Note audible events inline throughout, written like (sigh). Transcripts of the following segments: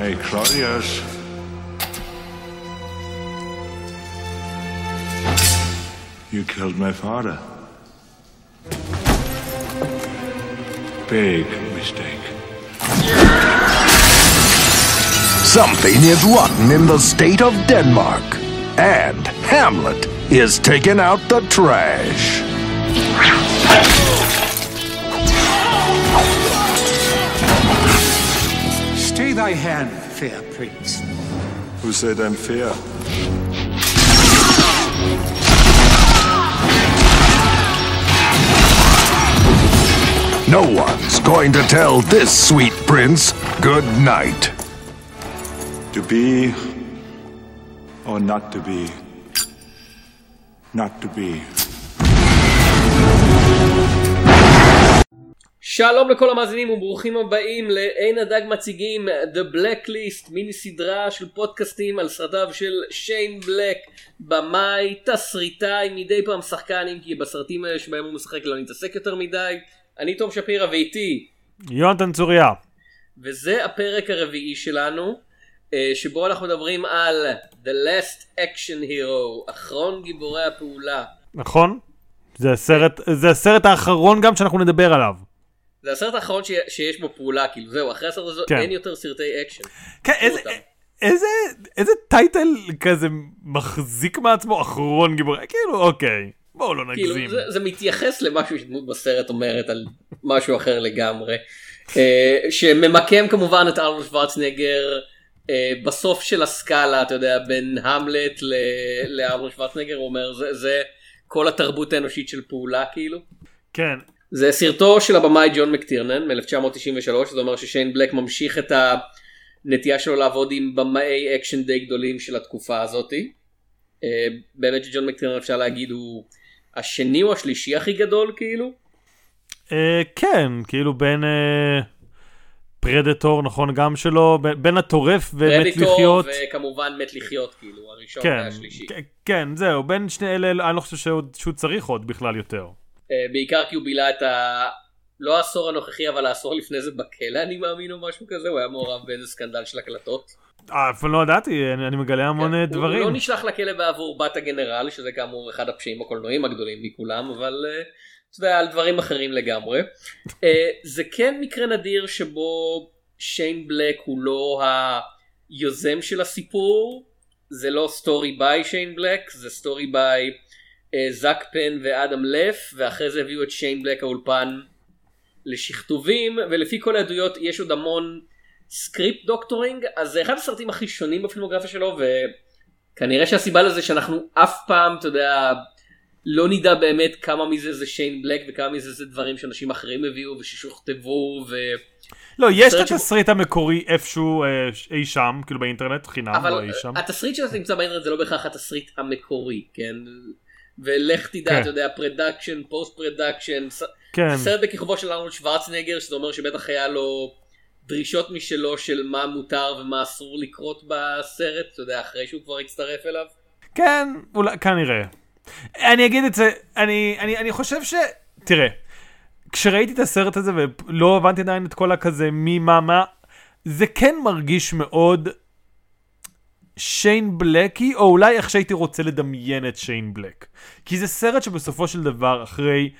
Hey, Claudius. You killed my father. Big mistake. Something is rotten in the state of Denmark. And Hamlet is taking out the trash. Thy hand, fair prince. Who said I'm fair? No one's going to tell this sweet prince good night. To be or not to be? Not to be. שלום לכל המאזינים וברוכים הבאים לעין הדג מציגים The Blacklist מיני סדרה של פודקאסטים על סרטיו של שיין בלק במאי תסריטאי מדי פעם שחקנים כי בסרטים האלה שבהם הוא משחק לא נתעסק יותר מדי אני תום שפירא ואיתי יונתן צוריה. וזה הפרק הרביעי שלנו אה, שבו אנחנו מדברים על The Last Action Hero אחרון גיבורי הפעולה נכון? זה הסרט, זה הסרט האחרון גם שאנחנו נדבר עליו. זה הסרט האחרון ש... שיש בו פעולה כאילו זהו אחרי הסרט הזה כן. אין יותר סרטי אקשן. כן, איזה. איזה, איזה title כזה מחזיק מעצמו אחרון גיבור, כאילו אוקיי, בואו לא כאילו נגזים. זה, זה מתייחס למשהו שדמות בסרט אומרת על משהו אחר לגמרי אה, שממקם כמובן את ארנולד שוורצנגר אה, בסוף של הסקאלה אתה יודע בין המלט ל- לארנולד שוורצנגר הוא אומר זה, זה כל התרבות האנושית של פעולה כאילו. כן, זה סרטו של הבמאי ג'ון מקטירנן מ-1993 זה אומר ששיין בלק ממשיך את הנטייה שלו לעבוד עם במאי אקשן די גדולים של התקופה הזאתי. אה, באמת שג'ון מקטירנן אפשר להגיד הוא השני או השלישי הכי גדול כאילו. אה, כן, כאילו בין אה, פרדטור, נכון, גם שלו, בין הטורף ומת לחיות. וכמובן מת לחיות כאילו הראשון כן, והשלישי. כן, זהו, בין שני אלה, אני לא חושב שהוא צריך עוד בכלל יותר. אה, בעיקר כי הוא בילה את ה... לא העשור הנוכחי אבל העשור לפני זה בכלא אני מאמין או משהו כזה הוא היה מעורב באיזה סקנדל של הקלטות. אה, אפילו לא ידעתי, אני, אני מגלה המון אה, הוא דברים. לא נשלח לכלא בעבור בת הגנרל שזה כאמור אחד הפשעים הקולנועיים הגדולים מכולם אבל אה, אתה יודע על דברים אחרים לגמרי. (laughs) אה, זה כן מקרה נדיר שבו שיין בלק הוא לא היוזם של הסיפור זה לא story by שיין בלק זה story by זאק פן ואדם לפ ואחרי זה הביאו את שיין בלק האולפן לשכתובים ולפי כל העדויות יש עוד המון script doctoring אז זה אחד הסרטים הכי שונים בפילמוגרפיה שלו וכנראה שהסיבה לזה שאנחנו אף פעם אתה יודע לא נדע באמת כמה מזה זה שיין בלק וכמה מזה זה דברים שאנשים אחרים הביאו וששוכתבו ו... לא, יש את התסריט המקורי איפשהו אה, אי שם, כאילו באינטרנט, חינם, אבל לא אי שם. התסריט שלו נמצא באינטרנט זה לא בהכרח התסריט המקורי כן ולך תדע כן. אתה יודע production post production כן, סרט בכיכובו של ארנולד שוורצנגר שזה אומר שבטח היה לו דרישות משלו של מה מותר ומה אסור לקרות בסרט אתה יודע אחרי שהוא כבר הצטרף אליו. כן, אולי, כנראה. אני אגיד את זה, אני, אני, אני חושב ש... תראה, כשראיתי את הסרט הזה ולא הבנתי עדיין את כל הכזה מי מה מה, זה כן מרגיש מאוד שיין בלקי, או אולי איך שהייתי רוצה לדמיין את שיין בלק. כי זה סרט שבסופו של דבר, אחרי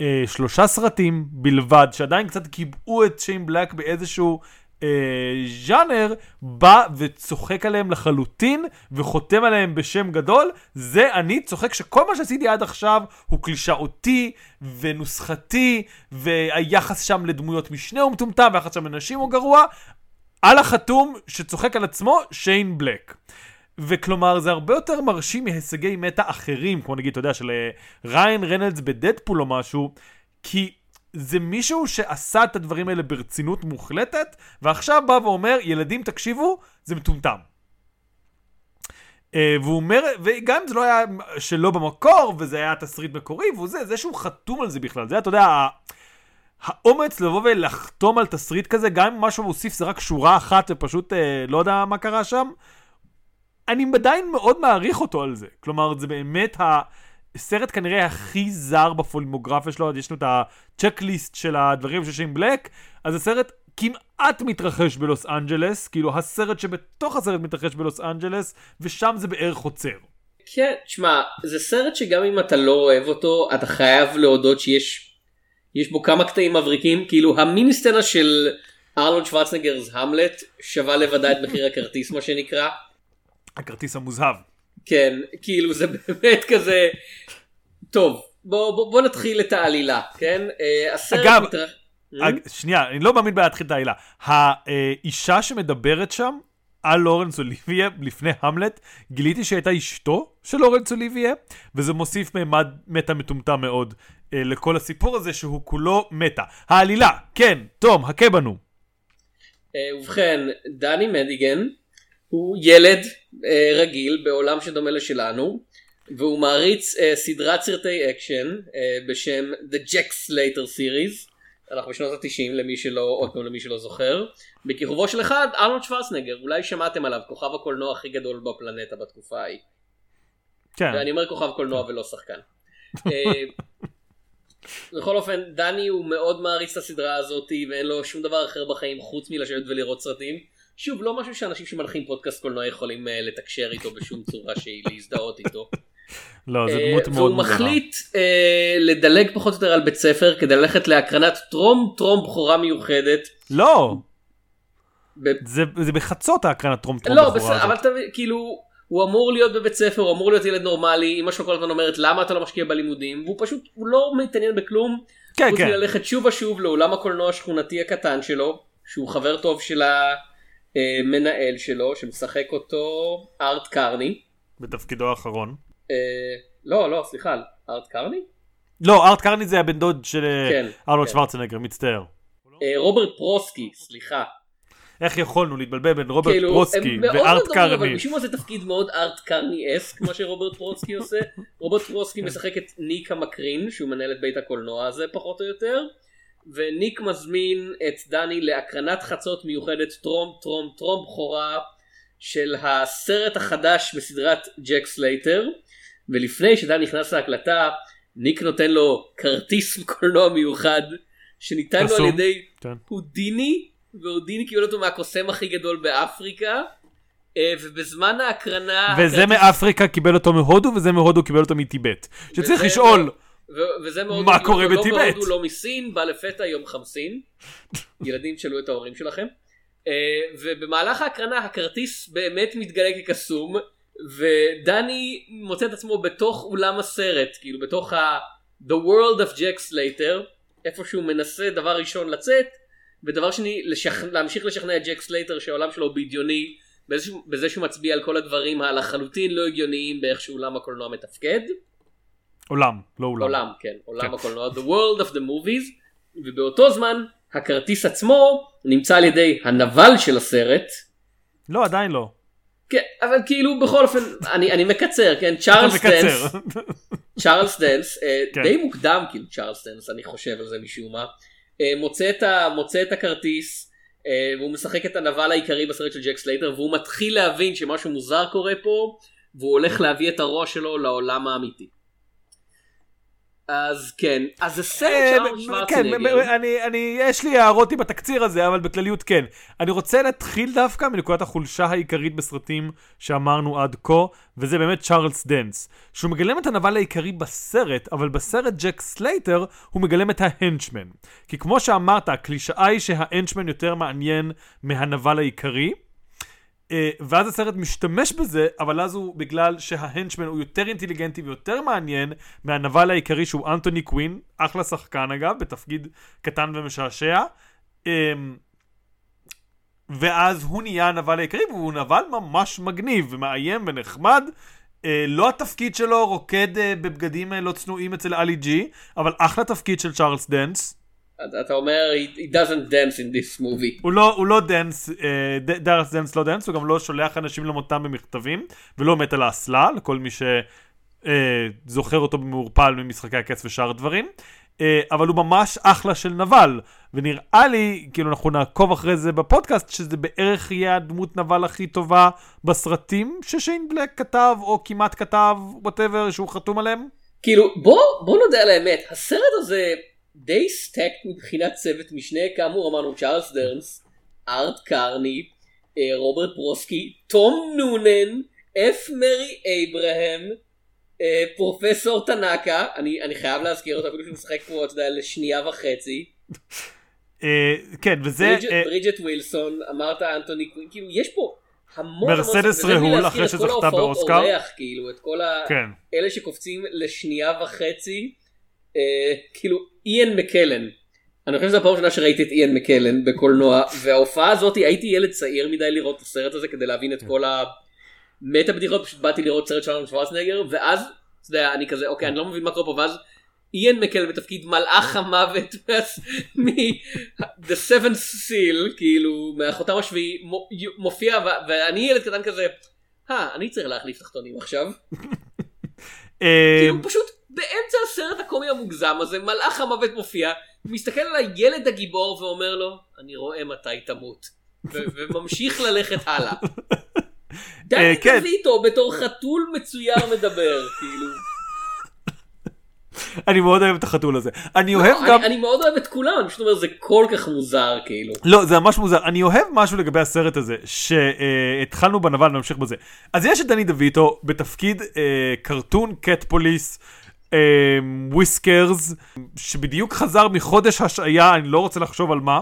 אה, שלושה סרטים בלבד, שעדיין קצת קיבעו את שיין בלק באיזשהו אה, ז'אנר, בא וצוחק עליהם לחלוטין, וחותם עליהם בשם גדול, זה אני צוחק שכל מה שעשיתי עד עכשיו הוא קלישאותי ונוסחתי, והיחס שם לדמויות משנה הוא מטומטם, והיחס שם לנשים הוא גרוע. על החתום שצוחק על עצמו, שיין בלק. וכלומר זה הרבה יותר מרשים מהישגי מטה אחרים, כמו נגיד, אתה יודע, של אה, ריין רנלדס בדדפול או משהו, כי זה מישהו שעשה את הדברים האלה ברצינות מוחלטת, ועכשיו בא ואומר, ילדים תקשיבו, זה מטומטם. אה, והוא אומר, וגם אם זה לא היה שלו במקור, וזה היה תסריט מקורי, והוא זה, זה שהוא חתום על זה בכלל, זה אתה יודע, האומץ לבוא ולחתום על תסריט כזה, גם אם משהו מוסיף זה רק שורה אחת ופשוט אה, לא יודע מה קרה שם, אני עדיין מאוד מעריך אותו על זה. כלומר, זה באמת הסרט כנראה הכי זר בפילמוגרפיה שלו, יש לנו את ה checklist של הדברים של שיין בלק, אז זה סרט כמעט מתרחש בלוס אנג'לס, כאילו הסרט שבתוך הסרט מתרחש בלוס אנג'לס, ושם זה בערך עוצר. כן, תשמע, זה סרט שגם אם אתה לא אוהב אותו, אתה חייב להודות שיש יש בו כמה קטעים מבריקים, כאילו המיני סצנה של ארלון שוורצנגרס המלט שווה לבדה את מחיר הכרטיס מה שנקרא. הכרטיס המוזהב. כן, כאילו זה באמת כזה, טוב, בוא, בוא, בוא נתחיל את העלילה, כן? אה, הסרט אגב, מתרח... אג, שנייה, אני לא מאמין בלהתחיל את העלילה. האישה שמדברת שם על לורנס אוליביה לפני המלט, גיליתי שהייתה אשתו של לורנס אוליביה, וזה מוסיף מימד מטה מטומטם מאוד לכל הסיפור הזה שהוא כולו מטה. העלילה, כן, תום, הכה בנו. אה, ובכן, דני מדיגן הוא ילד אה, רגיל בעולם שדומה לשלנו, והוא מעריץ אה, סדרת סרטי אקשן אה, בשם The Jack Slater Series. אנחנו בשנות התשעים למי שלא, עוד פעם למי שלא זוכר. בכיכובו של אחד, ארנולד שוורצנגר, אולי שמעתם עליו, כוכב הקולנוע הכי גדול בפלנטה בתקופה ההיא. כן. ואני אומר כוכב קולנוע ולא שחקן. (laughs) בכל אופן, דני הוא מאוד מעריץ את הסדרה הזאת, ואין לו שום דבר אחר בחיים חוץ מלשבת ולראות סרטים. שוב, לא משהו שאנשים שמנחים פודקאסט קולנוע יכולים אה, לתקשר איתו בשום צורה שהיא להזדהות איתו. לא, זו אה, דמות מאוד והוא מוזרה. מחליט אה, לדלג פחות או יותר על בית ספר כדי ללכת להקרנת טרום טרום בכורה מיוחדת. לא, ב- זה, זה בחצות ההקרנת טרום טרום לא, בחורה בסדר, הזאת. אבל אתה כאילו, הוא אמור להיות בבית ספר, הוא אמור להיות ילד נורמלי, אמא שלו כל הזמן אומרת למה אתה לא משקיע בלימודים, והוא פשוט, הוא לא מתעניין בכלום, כן, חוץ כן. מללכת שוב ושוב לאולם הקולנוע השכונתי הקטן שלו, שהוא חבר טוב של המנהל שלו, שמשחק אותו ארט קרני. בתפקידו האחרון. אה, לא, לא, סליחה, ארט קרני? לא, ארט קרני זה הבן דוד של אה, כן, ארנולד כן. שוורצנגר, מצטער. אה, רוברט פרוסקי, סליחה. איך יכולנו להתבלבל בין רוברט כאילו, פרוסקי וארט דומים, אבל קרני? משום מה זה תפקיד מאוד ארט קרני esque מה שרוברט פרוסקי עושה. רוברט פרוסקי משחק את ניק המקרין שהוא מנהל את בית הקולנוע הזה פחות או יותר. וניק מזמין את דני להקרנת חצות מיוחדת טרום טרום טרום בכורה של הסרט החדש בסדרת ג'ק סלייטר. ולפני שדני נכנס להקרנה ניק נותן לו כרטיס (laughs) קולנוע מיוחד שניתן לו על ידי, כן. הודיני והודיני קיבל אותו מהקוסם הכי גדול באפריקה אה, ובזמן ההקרנה וזה מאפריקה קיבל אותו מהודו, וזה מהודו קיבל אותו מטיבט. שצריך וזה לשאול, ו- וזה מאוד מה קורה לא בטיבט? בהודו לא מסין בא לפתע יום חמסין (laughs) ילדים תשאלו את ההורים שלכם אה, ובמהלך ההקרנה הכרטיס באמת מתגלה כקסום ודני מוצא את עצמו בתוך אולם הסרט כאילו בתוך ה- The World of Jack Slater איפה שהוא מנסה דבר ראשון לצאת ודבר שני לשכ... להמשיך לשכנע את ג'ק סלייטר שהעולם שלו הוא בדיוני שהוא- בזה שהוא מצביע על כל הדברים הלחלוטין לא הגיוניים באיך שאולם הקולנוע מתפקד. עולם, לא אולם. עולם, כן, עולם כן. הקולנוע, The World of the Movies, ובאותו זמן הכרטיס עצמו נמצא על ידי הנבל של הסרט, לא, עדיין לא. כן, אבל כאילו בכל אופן, אני, אני מקצר, כן, צ'ארלס דנס. (laughs) צ'ארלס דנס, אה, כן. די מוקדם כאילו צ'ארלס דנס, אני חושב על זה משום מה, מוצא את, ה, מוצא את הכרטיס, אה, והוא משחק את הנבל העיקרי בסרט של ג'ק סלייטר, והוא מתחיל להבין שמשהו מוזר קורה פה, והוא הולך להביא את הראש שלו לעולם האמיתי. אז כן, אז זה סרט אה, של ארנולד כן, שוורצנגר. יש לי הערות עם התקציר הזה, אבל בכלליות כן. אני רוצה להתחיל דווקא מנקודת החולשה העיקרית בסרטים שאמרנו עד כה, וזה באמת צ'ארלס דנס. שהוא מגלם את הנבל העיקרי בסרט, אבל בסרט ג'ק סלייטר הוא מגלם את ה henchman. כי כמו שאמרת, הקלישאה היא שה henchman יותר מעניין מהנבל העיקרי. אה, ואז הסרט משתמש בזה, אבל אז הוא, בגלל שה henchman הוא יותר אינטליגנטי ויותר מעניין מהנבל העיקרי שהוא אנטוני קווין, אחלה שחקן אגב, בתפקיד קטן ומשעשע. אמ, ואז הוא נהיה הנבל העיקרי, והוא נבל ממש מגניב ומאיים ונחמד. אה, לא התפקיד שלו רוקד אה, בבגדים אה, לא צנועים אצל אלי ג'י, אבל אחלה תפקיד של צ'ארלס דנס. אתה- אומר he, doesn't dance in this movie. הוא לא, הוא לא dance, אה, צ'ארלס דאנס לא dance, הוא גם לא שולח אנשים למותם במכתבים, ולא מת על האסלה, לכל מי שזוכר אותו במעורפל ממשחקי הכס ושאר דברים. אה, אבל הוא ממש אחלה של נבל, ונראה לי, כאילו אנחנו נעקוב אחרי זה בפודקאסט, שזה בערך יהיה הדמות נבל הכי טובה בסרטים ששיין בלק כתב, או כמעט כתב, whatever, שהוא חתום עליהם. כאילו בוא בוא נודה על האמת הסרט הזה די סטקט מבחינת צוות משנה, כאמור אמרנו צ'ארלס דרנס, ארט קרני, אה, רוברט ברוסקי, תום נונן, אף מרי אייברהם, אה, פרופסור טנאקה, אני, אני חייב להזכיר אותו אפילו שהוא משחק פה, אתה יודע, לשנייה וחצי. אה, כן, וזה... ברידג'ט, ווילסון, אמרת אנטוני קווין, כאילו יש פה המון מרסדס המון, בלי רהול, אחרי את כל שזכתה ההופעות באוסקר. אורח, כאילו, את כל ה... כן. אלה שקופצים לשנייה וחצי, כאילו איאן מקלן. אני חושב שזו הפעם הראשונה שראיתי את איאן מקלן בקולנוע, וההופעה הזאת הייתי ילד צעיר מדי לראות את הסרט הזה כדי להבין את כל המטה בדיחות, פשוט באתי לראות סרט של ארנולד שוורצנגר, ואז, אתה יודע, אני כזה, אוקיי, אני לא מבין מה קורה פה, ואז איאן מקלן בתפקיד מלאך המוות (laughs) מ-The Seventh Seal, כאילו, מהחותם השביעי, מו- מופיע, ואני ילד קטן כזה, אה, אני צריך להחליף תחתונים עכשיו. (laughs) אה, כאילו פשוט באמצע הסרט הקומי המוגזם הזה מלאך המוות מופיע מסתכל על הילד הגיבור ואומר לו אני רואה מתי תמות (laughs) וממשיך ללכת הלאה. (laughs) דני כן. דויטו בתור חתול מצויר מדבר (laughs) כאילו. אני מאוד אוהב את החתול הזה. אני אוהב אני- גם... אני מאוד אוהב את כולם אני פשוט אומר זה כל כך מוזר כאילו. לא, זה ממש מוזר. אני אוהב משהו לגבי הסרט הזה, שהתחלנו בנבל ונמשיך בזה. אז יש את דני דה ויטו בתפקיד אה, cartoon cat police. וויסקרס, שבדיוק חזר מחודש השעיה, אני לא רוצה לחשוב על מה.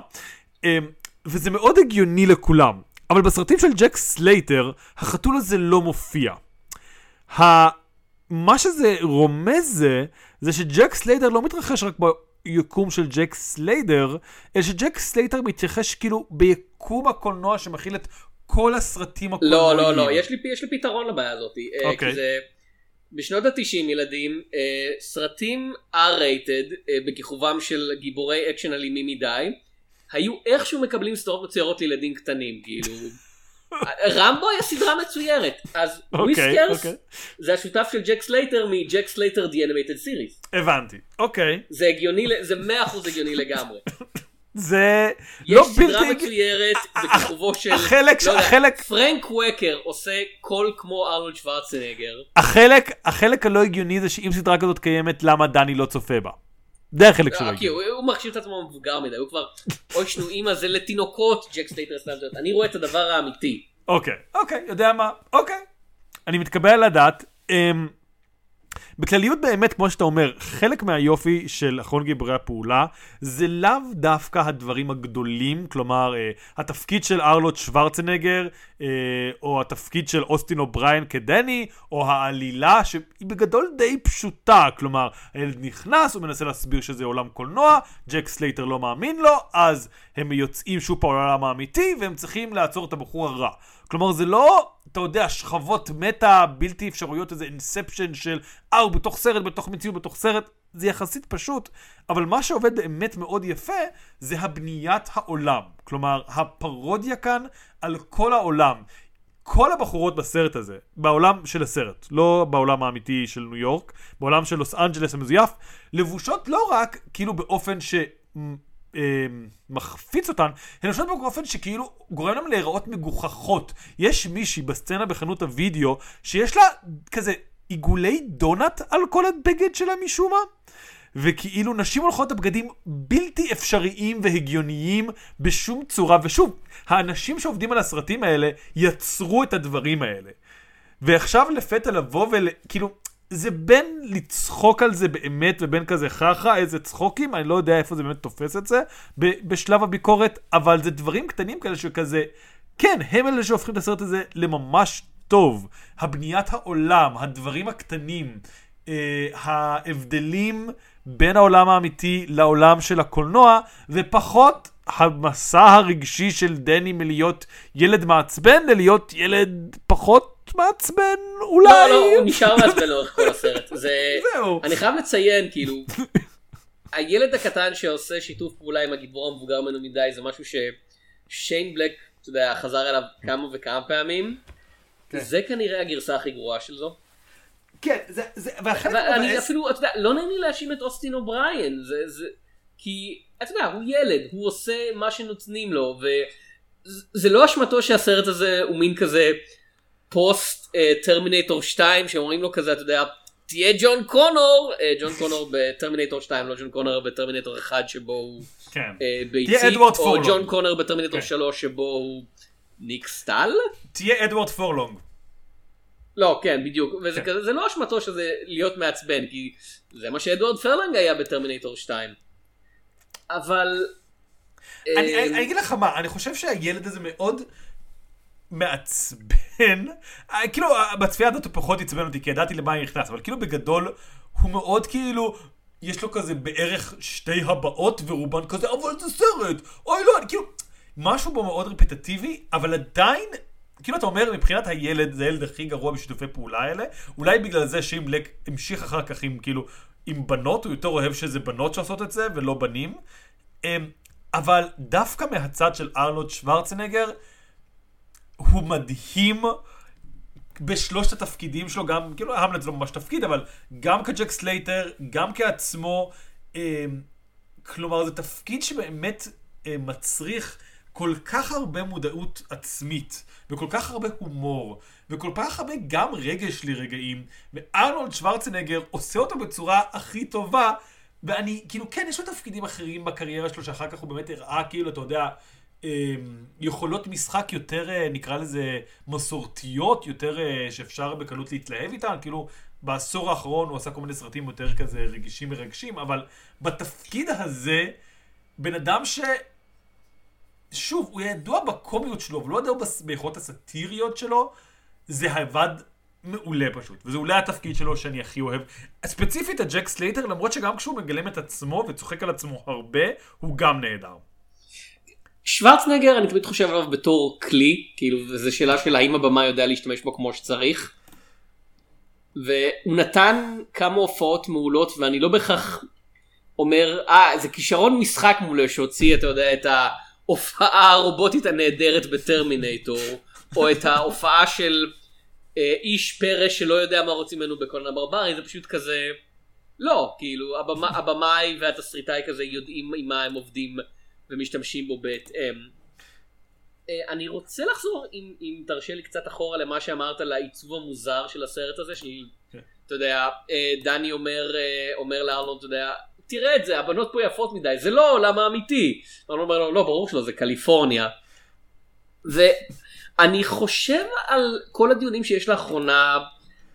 אה, וזה מאוד הגיוני לכולם. אבל בסרטים של ג'ק סלייטר, החתול הזה לא מופיע. מה שזה רומז זה, זה שג'ק סליידר לא מתרחש רק ביקום של ג'ק סליידר, אלא שג'ק סליידר מתרחש כאילו ביקום הקולנוע שמכיל את כל הסרטים לא הקולנועיים. לא לא יש לי יש לי פתרון לבעיה הזאת. אה, אוקיי. כי זה בשנות התשעים ילדים אה, סרטים R-rated אה, בכיכובם של גיבורי אקשן אלימים מדי היו איכשהו מקבלים סדרות מצוירות לילדים קטנים כאילו. (laughs) רמבו היה סדרה מצוירת אז אוקיי, וויסקרס אוקיי. זה השותף של ג'ק סלייטר מג'ק סלייטר The Animated Series הבנתי, אוקיי. זה הגיוני זה 100% הגיוני לגמרי (laughs) זה יש לא סדרה בלתי... מצוירת בכיכובו של החלק לא החלק- פרנק ווקר עושה קול כמו ארנולד שוורצנגר החלק, החלק הלא הגיוני זה שאם סדרה כזאת קיימת, למה דני לא צופה בה. זה החלק שלו. אה, כי הוא מחשיב את עצמו מבוגר מדי הוא כבר אוי שנו אמא זה לתינוקות ג'ק סלייטר זה אני רואה את הדבר האמיתי אוקיי, אוקיי, יודע מה, אוקיי. אני מתקבל על הדעת. אמ, בכלליות באמת, כמו שאתה אומר, חלק מהיופי של אחרון גיבורי הפעולה זה לאו דווקא הדברים הגדולים, כלומר, אה, התפקיד של ארנולד שוורצנגר, אה, או התפקיד של אוסטין אובריין כדני, או העלילה שהיא בגדול די פשוטה, כלומר, הילד נכנס, הוא מנסה להסביר שזה עולם קולנוע, ג'ק סלייטר לא מאמין לו, אז הם יוצאים שוב פעם לעולם האמיתי, והם צריכים לעצור את הבחור הרע. כלומר, זה לא, אתה יודע, שכבות מטה בלתי אפשרויות, איזה אינספשן של, אה, הוא בתוך סרט, בתוך מציאות, בתוך סרט. זה יחסית פשוט, אבל מה שעובד באמת מאוד יפה, זה הבניית העולם. כלומר, הפרודיה כאן על כל העולם. כל הבחורות בסרט הזה, בעולם של הסרט, לא בעולם האמיתי של ניו יורק, בעולם של לוס אנג'לס המזויף, לבושות לא רק כאילו באופן ש... אה, מחפיץ אותן, הן לבושות באופן שכאילו גורם להם להיראות מגוחכות. יש מישהי בסצנה בחנות הוידאו שיש לה כזה עיגולי דונלד על כל הבגד שלה משום מה. וכאילו נשים הולכות לבגדים בלתי אפשריים והגיוניים בשום צורה. ושוב, האנשים שעובדים על הסרטים האלה יצרו את הדברים האלה. ועכשיו לפתע לבוא וכאילו, זה בין לצחוק על זה באמת ובין כזה חכה, איזה צחוקים, אני לא יודע איפה זה באמת תופס את זה בשלב הביקורת, אבל זה דברים קטנים כאלה שכזה, כן, הם אלה שהופכים את הסרט הזה לממש טוב. הבניית העולם, הדברים הקטנים, אה, ההבדלים בין העולם האמיתי לעולם של הקולנוע, ופחות המסע הרגשי של דני מלהיות ילד מעצבן ללהיות ילד פחות מעצבן אולי. לא לא הוא נשאר מעצבן לאורך כל הסרט זה זהו. אני חייב לציין כאילו הילד הקטן שעושה שיתוף פעולה עם הגיבור המבוגר ממנו מדי זה משהו ששיין בלק אתה יודע חזר אליו כמה וכמה פעמים. זה כנראה הגרסה הכי גרועה של זו. כן, זה, זה, והחלק ואני המבאס- אפילו, אתה יודע, לא נעים לי להאשים את אוסטין אובריין, זה, זה, כי, אתה יודע, הוא ילד, הוא עושה מה שנותנים לו, וזה לא אשמתו שהסרט הזה הוא מין כזה פוסט טרמינטור 2, שאומרים לו כזה, אתה יודע, תהיה ג'ון קונור, אה, ג'ון קונור בטרמינטור 2, לא ג'ון קונור בטרמינטור 1 שבו הוא כן. אה, ביצית, או. ג'ון קונור בטרמינטור כן. 3 שבו הוא ניק סטל? תהיה אדוארד פורלונג. לא, כן, בדיוק, וזה כן. כזה, זה לא אשמתו שזה להיות מעצבן, כי זה מה שאדוארד פורלונג היה בטרמינטור 2. אבל... אני, אני, אני אגיד לך מה, אני חושב שהילד הזה מאוד מעצבן. אה, כאילו, אה, בצפייה הזאת הוא פחות עצבן אותי, כי ידעתי למה אני נכנס, אבל כאילו בגדול, הוא מאוד כאילו, יש לו כזה בערך שתי הבעות, ורובן כזה, אבל זה סרט, אוי לא, אני כאילו, משהו בו מאוד רפטטיבי, אבל עדיין, כאילו אתה אומר, מבחינת הילד, זה הילד הכי גרוע בשיתופי פעולה האלה, אולי בגלל זה שאם בלק המשיך אחר כך עם כאילו, עם בנות, הוא יותר אוהב שזה בנות שעושות את זה, ולא בנים. אמ, אבל דווקא מהצד של ארנולד שוורצנגר, הוא מדהים בשלושת התפקידים שלו, גם, כאילו, המלט זה לא ממש תפקיד, אבל גם כג'ק סלייטר, גם כעצמו, אמ, כלומר, זה תפקיד שבאמת אה, מצריך כל כך הרבה מודעות עצמית, וכל כך הרבה הומור, וכל כך הרבה גם רגש לרגעים, וארנולד שוורצנגר עושה אותו בצורה הכי טובה, ואני, כאילו, כן, יש לו תפקידים אחרים בקריירה שלו, שאחר כך הוא באמת הראה, כאילו, אתה יודע, אה, יכולות משחק יותר, אה, נקרא לזה, מסורתיות, יותר אה, שאפשר בקלות להתלהב איתן, כאילו, בעשור האחרון הוא עשה כל מיני סרטים יותר כזה רגישים מרגשים, אבל בתפקיד הזה, בן אדם ש... שוב, הוא ידוע בקומיות שלו, אבל לא ידוע ביכולות הסאטיריות שלו, זה עבד מעולה פשוט. וזה אולי התפקיד שלו שאני הכי אוהב. ספציפית את ג'ק סלייטר, למרות שגם כשהוא מגלם את עצמו וצוחק על עצמו הרבה, הוא גם נהדר. שוורצנגר אני תמיד חושב עליו בתור כלי כאילו וזו שאלה של האם הבמאי יודע להשתמש בו כמו שצריך. והוא נתן כמה הופעות מעולות ואני לא בהכרח אומר אה זה כישרון משחק מולו שהוציא אתה יודע את ההופעה הרובוטית הנהדרת בטרמינטור או את ההופעה של אה, איש פרא שלא יודע מה רוצים ממנו בקולן הברברי זה פשוט כזה לא כאילו הבמה, הבמאי והתסריטאי כזה יודעים עם מה הם עובדים ומשתמשים בו בהתאם. אה, אני רוצה לחזור אם, אם תרשה לי קצת אחורה למה שאמרת לעיצוב המוזר של הסרט הזה של כן. אתה יודע אה, דני אומר אה, אומר לארלון אתה יודע תראה את זה הבנות פה יפות מדי זה לא העולם האמיתי. ארנולד אומר לו לא ברור שלא זה קליפורניה. ואני חושב על כל הדיונים שיש לאחרונה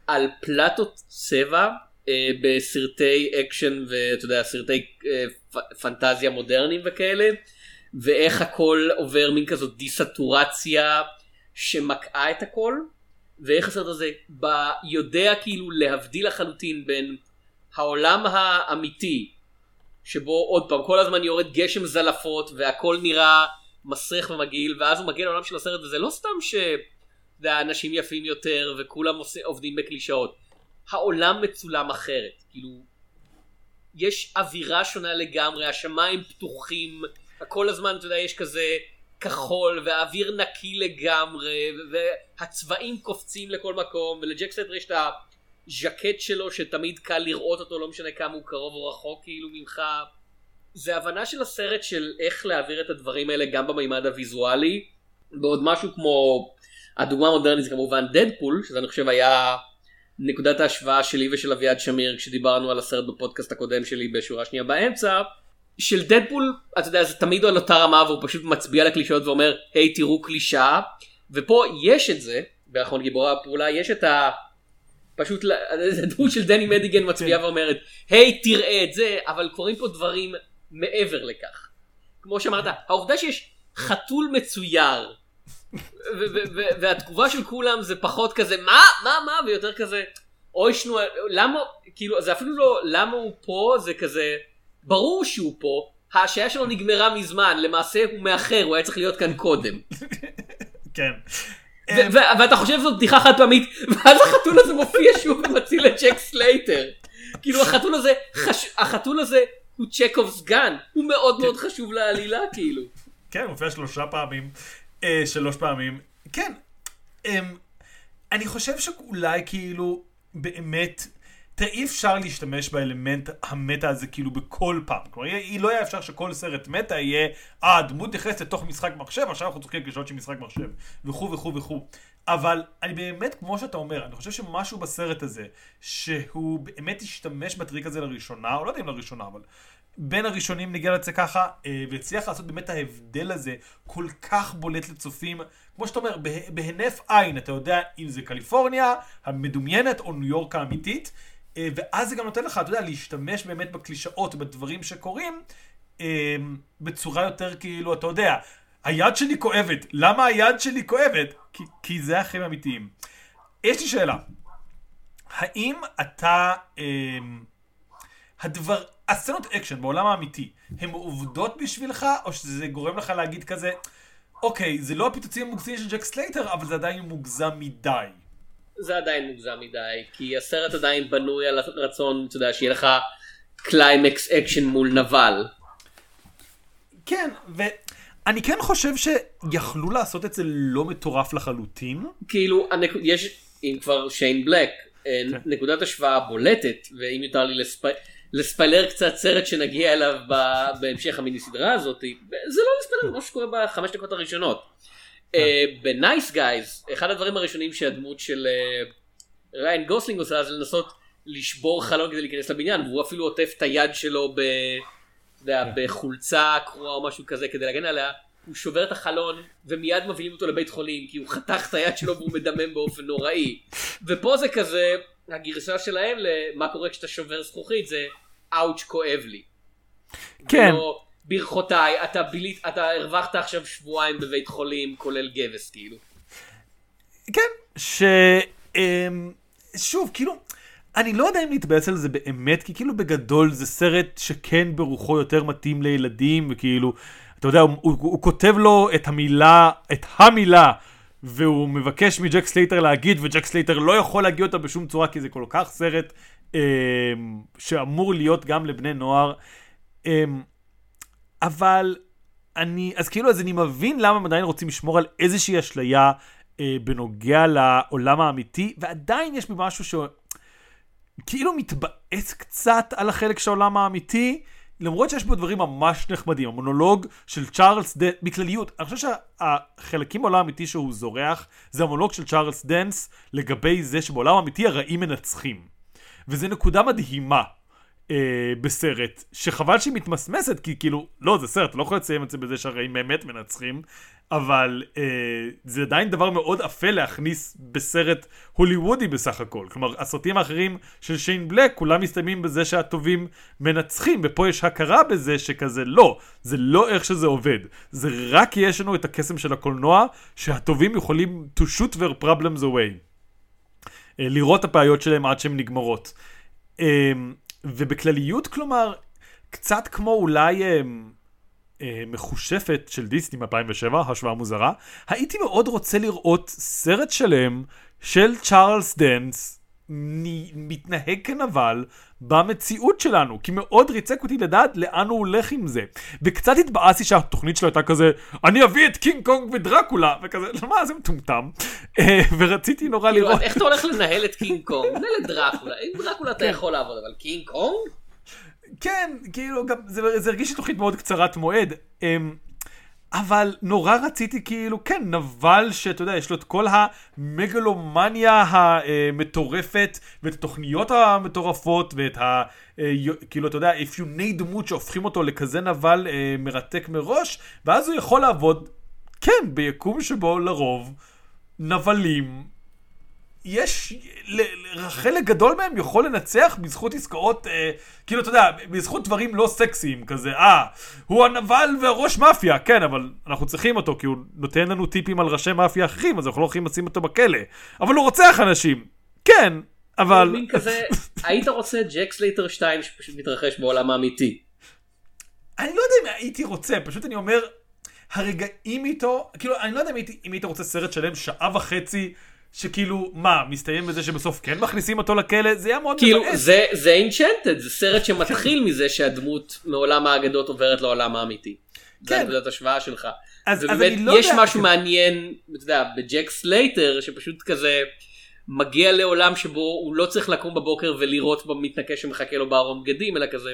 על פלטות צבע אה, בסרטי אקשן ואתה יודע סרטי אה, פ- פנטזיה מודרניים וכאלה ואיך הכל עובר מין כזאת דיסטורציה שמכהה את הכל ואיך הסרט הזה ב- יודע כאילו להבדיל לחלוטין בין העולם האמיתי שבו עוד פעם כל הזמן יורד גשם זלפות והכל נראה מסריח ומגעיל ואז הוא מגיע לעולם של הסרט וזה לא סתם שאנשים יפים יותר וכולם עובדים בקלישאות. העולם מצולם אחרת. כאילו יש אווירה שונה לגמרי השמיים פתוחים כל הזמן אתה יודע יש כזה כחול והאוויר נקי לגמרי והצבעים קופצים לכל מקום ולג'ק סטר יש את הז'קט שלו שתמיד קל לראות אותו לא משנה כמה הוא קרוב או רחוק כאילו ממך זה הבנה של הסרט של איך להעביר את הדברים האלה גם במימד הוויזואלי. בעוד משהו כמו הדוגמה המודרנית זה כמובן דדפול שזה אני חושב היה נקודת ההשוואה שלי ושל אביעד שמיר כשדיברנו על הסרט בפודקאסט הקודם שלי בשורה שנייה באמצע. של דדפול אתה יודע זה תמיד על אותה רמה והוא פשוט מצביע לקלישאות ואומר היי תראו קלישאה. ופה יש את זה באחרון גיבורי הפעולה יש את ה... פשוט ל- (laughs) זה דמות של דני מדיגן מצביעה ואומרת היי תראה את זה אבל קורים פה דברים מעבר לכך. כמו שאמרת העובדה שיש חתול מצויר והתגובה של כולם זה פחות כזה מה? מה? מה? ויותר כזה אוי שנו למה? כאילו זה אפילו לא למה הוא פה? זה כזה ברור שהוא פה ההשעיה שלו נגמרה מזמן למעשה הוא מאחר הוא היה צריך להיות כאן קודם. כן. ואתה חושב שזאת בדיחה חד פעמית ואז החתול הזה מופיע שוב ומציל את ג'ק סלייטר. כאילו החתול הזה חש... החתול הזה הוא צ'קובס גן. הוא מאוד מאוד חשוב לעלילה כאילו. כן, הוא מופיע שלושה פעמים, אה, שלוש פעמים. כן, אה, אני חושב שאולי כאילו, באמת, אי אפשר להשתמש באלמנט המטה הזה כאילו בכל פעם. כלומר, היא לא היה אפשר שכל סרט מטה יהיה, אה, הדמות נכנסת לתוך משחק מחשב, עכשיו אנחנו צוחקים קלישות של משחק מחשב, וכו' וכו' וכו'. אבל אני באמת, כמו שאתה אומר, אני חושב שמשהו בסרט הזה, שהוא באמת השתמש בטריק הזה לראשונה, או לא יודע אם לראשונה, אבל בין הראשונים נגיע לזה ככה, אה, והצליח לעשות באמת ההבדל הזה כל כך בולט לצופים, כמו שאתה אומר, בה- בהינף עין, אתה יודע אם זה קליפורניה המדומיינת או ניו יורק האמיתית, ואז זה גם נותן לך, אתה יודע, להשתמש באמת בקלישאות, בדברים שקורים, אה, בצורה יותר כאילו, אתה יודע, היד שלי כואבת, למה היד שלי כואבת? כי, כי זה החיים האמיתיים. יש לי שאלה, האם אתה, אה, הדבר, הסצנות אקשן בעולם האמיתי, הן עובדות בשבילך, או שזה גורם לך להגיד כזה, אוקיי, זה לא הפיצוצים המוגזמים של ג'ק סלייטר, אבל זה עדיין מוגזם מדי. זה עדיין מוגזם מדי, כי הסרט עדיין בנוי על הרצון, אתה יודע, שיהיה לך קליימקס אקשן מול נבל. כן, ואני כן חושב שיכלו לעשות את זה לא מטורף לחלוטין. כאילו, הנק... יש, אם כבר שיין בלק, אה, כן. נקודת השוואה בולטת, ואם יותר לי לספ... לספיילר קצת סרט שנגיע אליו ב... בהמשך המיני סדרה הזאת, זה לא לספיילר, זה מה שקורה בחמש דקות הראשונות. אה, ב Nice Guys, אחד הדברים הראשונים שהדמות של אה, ריאן גוסלינג עושה זה לנסות לשבור חלון כדי להיכנס לבניין, והוא אפילו עוטף את היד שלו ב... יודע, בחולצה קרועה או משהו כזה כדי להגן עליה, הוא שובר את החלון ומיד מביאים אותו לבית חולים כי הוא חתך את היד שלו והוא מדמם באופן נוראי. ופה זה כזה, הגרסה שלהם למה קורה כשאתה שובר זכוכית זה אאוץ' כואב לי. כן, ולא, ברכותיי, אתה בילית, אתה הרווחת עכשיו שבועיים בבית חולים כולל גבס כאילו. כן, ש... אמ, שוב, כאילו, אני לא יודע אם להתבאס על זה באמת, כי כאילו בגדול זה סרט שכן ברוחו יותר מתאים לילדים, וכאילו, אתה יודע, הוא, הוא, הוא כותב לו את המילה, את המילה, והוא מבקש מג'ק סלייטר להגיד, וג'ק סלייטר לא יכול להגיד אותה בשום צורה, כי זה כל כך סרט אמ, שאמור להיות גם לבני נוער. אמ, אבל אני, אז כאילו, אז אני מבין למה הם עדיין רוצים לשמור על איזושהי אשליה אה, בנוגע לעולם האמיתי, ועדיין יש בי משהו שכאילו מתבאס קצת על החלק של העולם האמיתי, למרות שיש בו דברים ממש נחמדים. המונולוג של צ'ארלס דנס, בכלליות, אני חושב שהחלקים בעולם האמיתי שהוא זורח, זה המונולוג של צ'ארלס דנס לגבי זה שבעולם האמיתי הרעים מנצחים. וזו נקודה מדהימה. אה, בסרט, שחבל שהיא מתמסמסת, כי כאילו, לא, זה סרט, לא יכול לציין את זה בזה שהרעים באמת מנצחים, אבל אה, זה עדיין דבר מאוד אפל להכניס בסרט הוליוודי בסך הכל. כלומר, הסרטים האחרים של שיין בלק, כולם מסתיימים בזה שהטובים מנצחים, ופה יש הכרה בזה שכזה לא, זה לא איך שזה עובד. זה רק יש לנו את הקסם של הקולנוע, שהטובים יכולים to shoot their problems away. אה, לראות את הבעיות שלהם עד שהן נגמרות. אה, ובכלליות, כלומר, קצת כמו אולי אה, אה, מכושפת של דיסני מ-2007, השוואה מוזרה, הייתי מאוד רוצה לראות סרט שלם של צ'ארלס דנס מתנהג כנבל במציאות שלנו, כי מאוד ריתק אותי לדעת לאן הוא הולך עם זה. וקצת התבאסתי שהתוכנית שלו הייתה כזה, אני אביא את קינג קונג ודרקולה, וכזה, מה זה מטומטם? אה, ורציתי נורא כאילו, לראות... איך אתה הולך לנהל את קינג קונג? מנהל את דרקולה, עם דרקולה אתה יכול לעבוד, אבל קינג קונג? כן, כאילו, גם, זה, זה הרגיש לי תוכנית מאוד קצרת מועד. אבל נורא רציתי כאילו, כן, נבל שאתה יודע, יש לו את כל המגלומניה המטורפת, ואת התוכניות המטורפות, ואת ה... אה, כאילו, אתה יודע, אפיוני דמות שהופכים אותו לכזה נבל אה, מרתק מראש, ואז הוא יכול לעבוד, כן, ביקום שבו לרוב נבלים יש, חלק גדול מהם יכול לנצח בזכות עסקאות, אה, כאילו, אתה יודע, בזכות דברים לא סקסיים, כזה, אה, הוא הנבל הוא ראש מאפיה, כן, אבל אנחנו צריכים אותו, כי הוא נותן לנו טיפים על ראשי מאפיה אחרים, אז אנחנו לא יכולים לשים אותו בכלא. אבל הוא רוצח אנשים, כן, אבל... מין כזה, היית רוצה ג'ק סלייטר 2 שפשוט מתרחש בעולם האמיתי. אני לא יודע אם הייתי רוצה, פשוט אני אומר, הרגעים איתו, כאילו, אני לא יודע אם הייתי, אם היית רוצה סרט שלם שעה וחצי, שכאילו, מה, מסתיים בזה שבסוף כן מכניסים אותו לכלא? זה היה מאוד כאילו מבאס. זה זה Enchanted זה סרט שמתחיל (laughs) מזה שהדמות מעולם האגדות עוברת לעולם האמיתי. זה כן. נקודת השוואה שלך. אז- אז ובאמת אני לא יש יודע- משהו מעניין אתה יודע בג'ק סלייטר שפשוט כזה מגיע לעולם שבו הוא לא צריך לקום בבוקר ולירות במתנקש שמחכה לו בארון בגדים אלא כזה.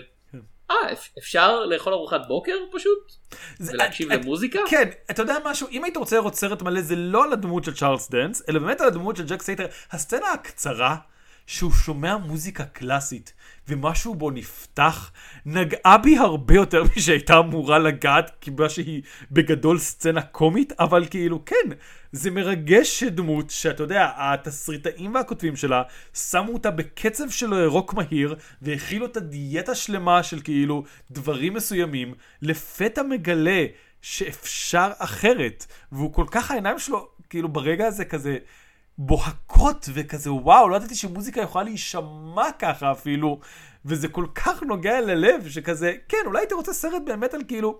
אה אפ- אפשר לאכול ארוחת בוקר פשוט? זה- ולהקשיב את- למוזיקה? כן, אתה יודע משהו, אם היית רוצה לראות סרט מלא, זה לא על הדמות של צ'ארלס דנס, אלא באמת על הדמות של ג'ק סלייטר. הסצנה הקצרה, שהוא שומע מוזיקה קלאסית, ומשהו בו נפתח, נגעה בי הרבה יותר (laughs) משהייתה אמורה לגעת, כי מה שהיא בגדול סצנה קומית, אבל כאילו, כן, זה מרגש שדמות, שאתה יודע, התסריטאים והכותבים שלה, שמו אותה בקצב של רוק מהיר, והכילו אותה דיאטה שלמה של כאילו דברים מסוימים, לפתע מגלה שאפשר אחרת, והוא כל כך העיניים שלו, כאילו ברגע הזה כזה בוהקות וכזה וואו, לא ידעתי שמוזיקה יכולה להישמע ככה אפילו, וזה כל כך נוגע ללב, שכזה, כן, אולי הייתי רוצה סרט באמת על כאילו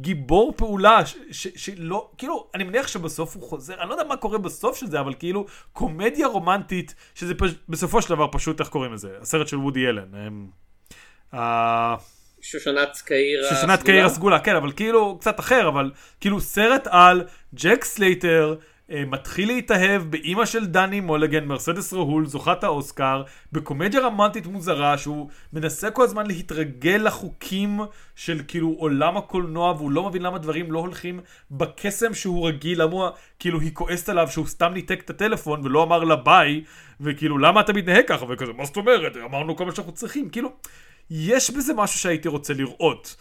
גיבור פעולה, ש- ש- שלא, כאילו, אני מניח שבסוף הוא חוזר, אני לא יודע מה קורה בסוף של זה, אבל כאילו, קומדיה רומנטית, שזה פש... בסופו של דבר פשוט, איך קוראים לזה? הסרט של וודי אלן. הם... אה, שושנת קהיר שושנת הסגולה? קהיר הסגולה, כן, אבל כאילו קצת אחר, אבל כאילו סרט על ג'ק סלייטר מתחיל להתאהב באימא של דני מולגן, מרסדס רהול, זוכת האוסקר, בקומדיה רומנטית מוזרה, שהוא מנסה כל הזמן להתרגל לחוקים של כאילו עולם הקולנוע, והוא לא מבין למה דברים לא הולכים בקסם שהוא רגיל, למה כאילו היא כועסת עליו שהוא סתם ניתק את הטלפון ולא אמר לה ביי, וכאילו למה אתה מתנהג ככה, וכזה, מה זאת אומרת, אמרנו כל מה שאנחנו צריכים, כאילו, יש בזה משהו שהייתי רוצה לראות.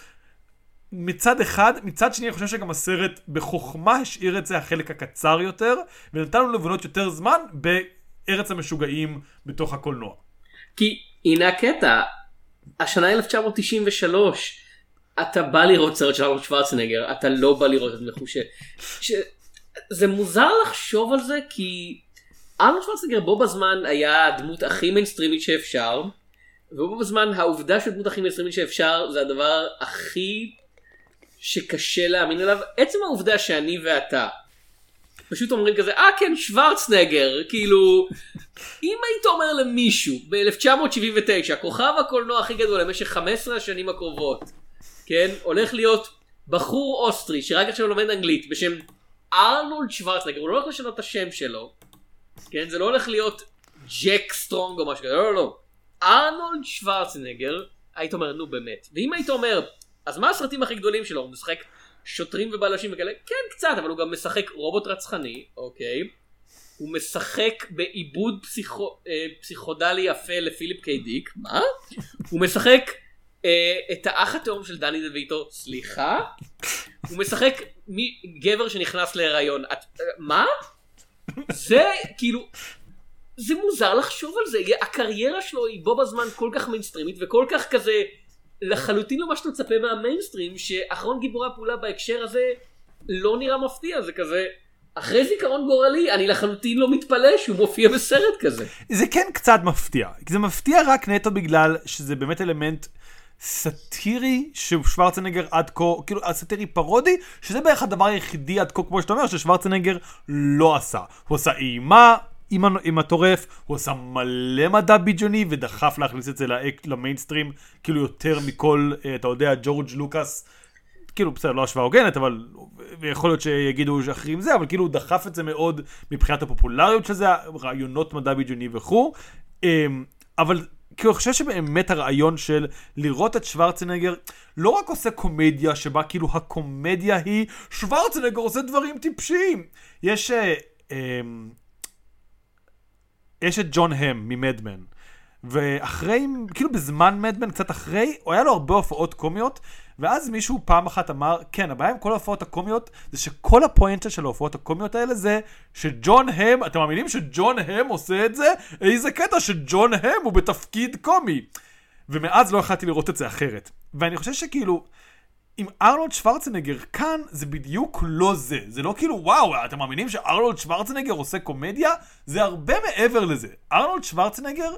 מצד אחד, מצד שני אני חושב שגם הסרט בחוכמה השאיר את זה החלק הקצר יותר, ונתן לנו לבנות יותר זמן בארץ המשוגעים בתוך הקולנוע. כי הנה הקטע, השנה 1993, אתה בא לראות סרט של ארנולד שוורצנגר, אתה לא בא לראות את מחושה. ש... זה מוזר לחשוב על זה כי ארנולד שוורצנגר בו בזמן היה הדמות הכי מיינסטרימית שאפשר, ובו בזמן העובדה שהדמות הכי מיינסטרימית שאפשר זה הדבר הכי שקשה להאמין עליו. עצם העובדה שאני ואתה פשוט אומרים כזה, אה כן שוורצנגר, כאילו, אם היית אומר למישהו ב-1979, כוכב הקולנוע הכי גדול למשך 15 השנים הקרובות, כן, הולך להיות בחור אוסטרי שרק עכשיו לומד אנגלית בשם ארנולד שוורצנגר, הוא לא הולך לשנות את השם שלו, כן, זה לא הולך להיות ג'ק סטרונג או משהו כזה, לא לא לא, ארנולד שוורצנגר, היית אומר נו באמת, ואם היית אומר, אז מה הסרטים הכי גדולים שלו, הוא משחק שוטרים ובלשים וכאלה, כן קצת, אבל הוא גם משחק רובוט רצחני, אוקיי. הוא משחק בעיבוד פסיכו, אה, פסיכודלי יפה לפיליפ קיי דיק, מה? הוא משחק אה, את האח התאום של דני דויטו, סליחה? הוא משחק מי, גבר שנכנס להיריון, את, אה, מה? זה כאילו, זה מוזר לחשוב על זה, הקריירה שלו היא בו בזמן כל כך מיינסטרימית וכל כך כזה לחלוטין לא מה שאתה מצפה מהמיינסטרים, שאחרון גיבורי הפעולה בהקשר הזה לא נראה מפתיע, זה כזה, אחרי זיכרון גורלי אני לחלוטין לא מתפלא שהוא מופיע בסרט כזה. זה כן קצת מפתיע. זה מפתיע רק נטו בגלל שזה באמת אלמנט סאטירי ששוורצנגר עד כה, כאילו סאטירי פרודי, שזה בערך הדבר היחידי עד כה, כמו שאתה אומר, ששוורצנגר לא עשה. הוא עשה אימה. עם, עם הטורף, הוא עשה מלא מדע בדיוני ודחף להכניס את זה למיינסטרים, כאילו יותר מכל, אה, אתה יודע, ג'ורג' לוקאס, כאילו בסדר, לא השוואה הוגנת, אבל, ויכול להיות שיגידו שאחרים זה, אבל כאילו הוא דחף את זה מאוד מבחינת הפופולריות של זה, רעיונות מדע בדיוני וכו'. אמ, אבל כאילו אני חושב שבאמת הרעיון של לראות את שוורצנגר לא רק עושה קומדיה שבה כאילו הקומדיה היא שוורצנגר עושה דברים טיפשיים. יש, אה, אמ, יש את ג'ון הם ממדמן. ואחרי, כאילו בזמן מדמן, קצת אחרי, הוא היה לו הרבה הופעות קומיות, ואז מישהו פעם אחת אמר, כן, הבעיה עם כל ההופעות הקומיות, זה שכל הפואנטה של ההופעות הקומיות האלה זה שג'ון הם, אתם מאמינים שג'ון הם עושה את זה? איזה קטע שג'ון הם הוא בתפקיד קומי. ומאז לא יכלתי לראות את זה אחרת. ואני חושב שכאילו, עם ארנולד שוורצנגר כאן זה בדיוק לא זה. זה לא כאילו וואו, אתם מאמינים שארנולד שוורצנגר עושה קומדיה? זה הרבה מעבר לזה. ארנולד שוורצנגר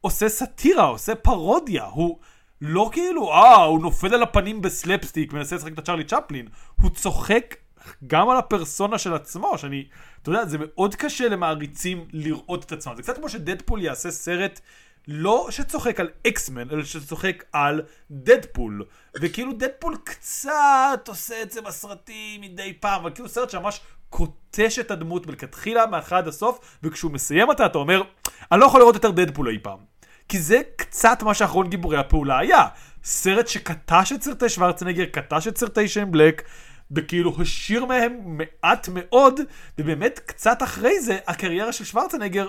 עושה סאטירה, עושה פרודיה. הוא לא כאילו, אה, הוא נופל על הפנים בסלפסטיק, מנסה לשחק את צ'רלי צ'פלין. הוא צוחק גם על הפרסונה של עצמו, שאני, אתה יודע, זה מאוד קשה למעריצים לראות את עצמם. זה קצת כמו שדדפול יעשה סרט לא שצוחק על אקסמן, אלא שצוחק על דדפול. וכאילו דדפול קצת עושה את זה בסרטים מדי פעם, אבל כאילו סרט שממש קוטש את הדמות מלכתחילה, עד הסוף, וכשהוא מסיים אותה אתה אומר, אני לא יכול לראות יותר דדפול אי פעם. כי זה קצת מה שאחרון גיבורי הפעולה היה. סרט שקטש את סרטי שוורצנגר, קטש את סרטי שם בלק, וכאילו השאיר מהם מעט מאוד, ובאמת קצת אחרי זה, הקריירה של שוורצנגר,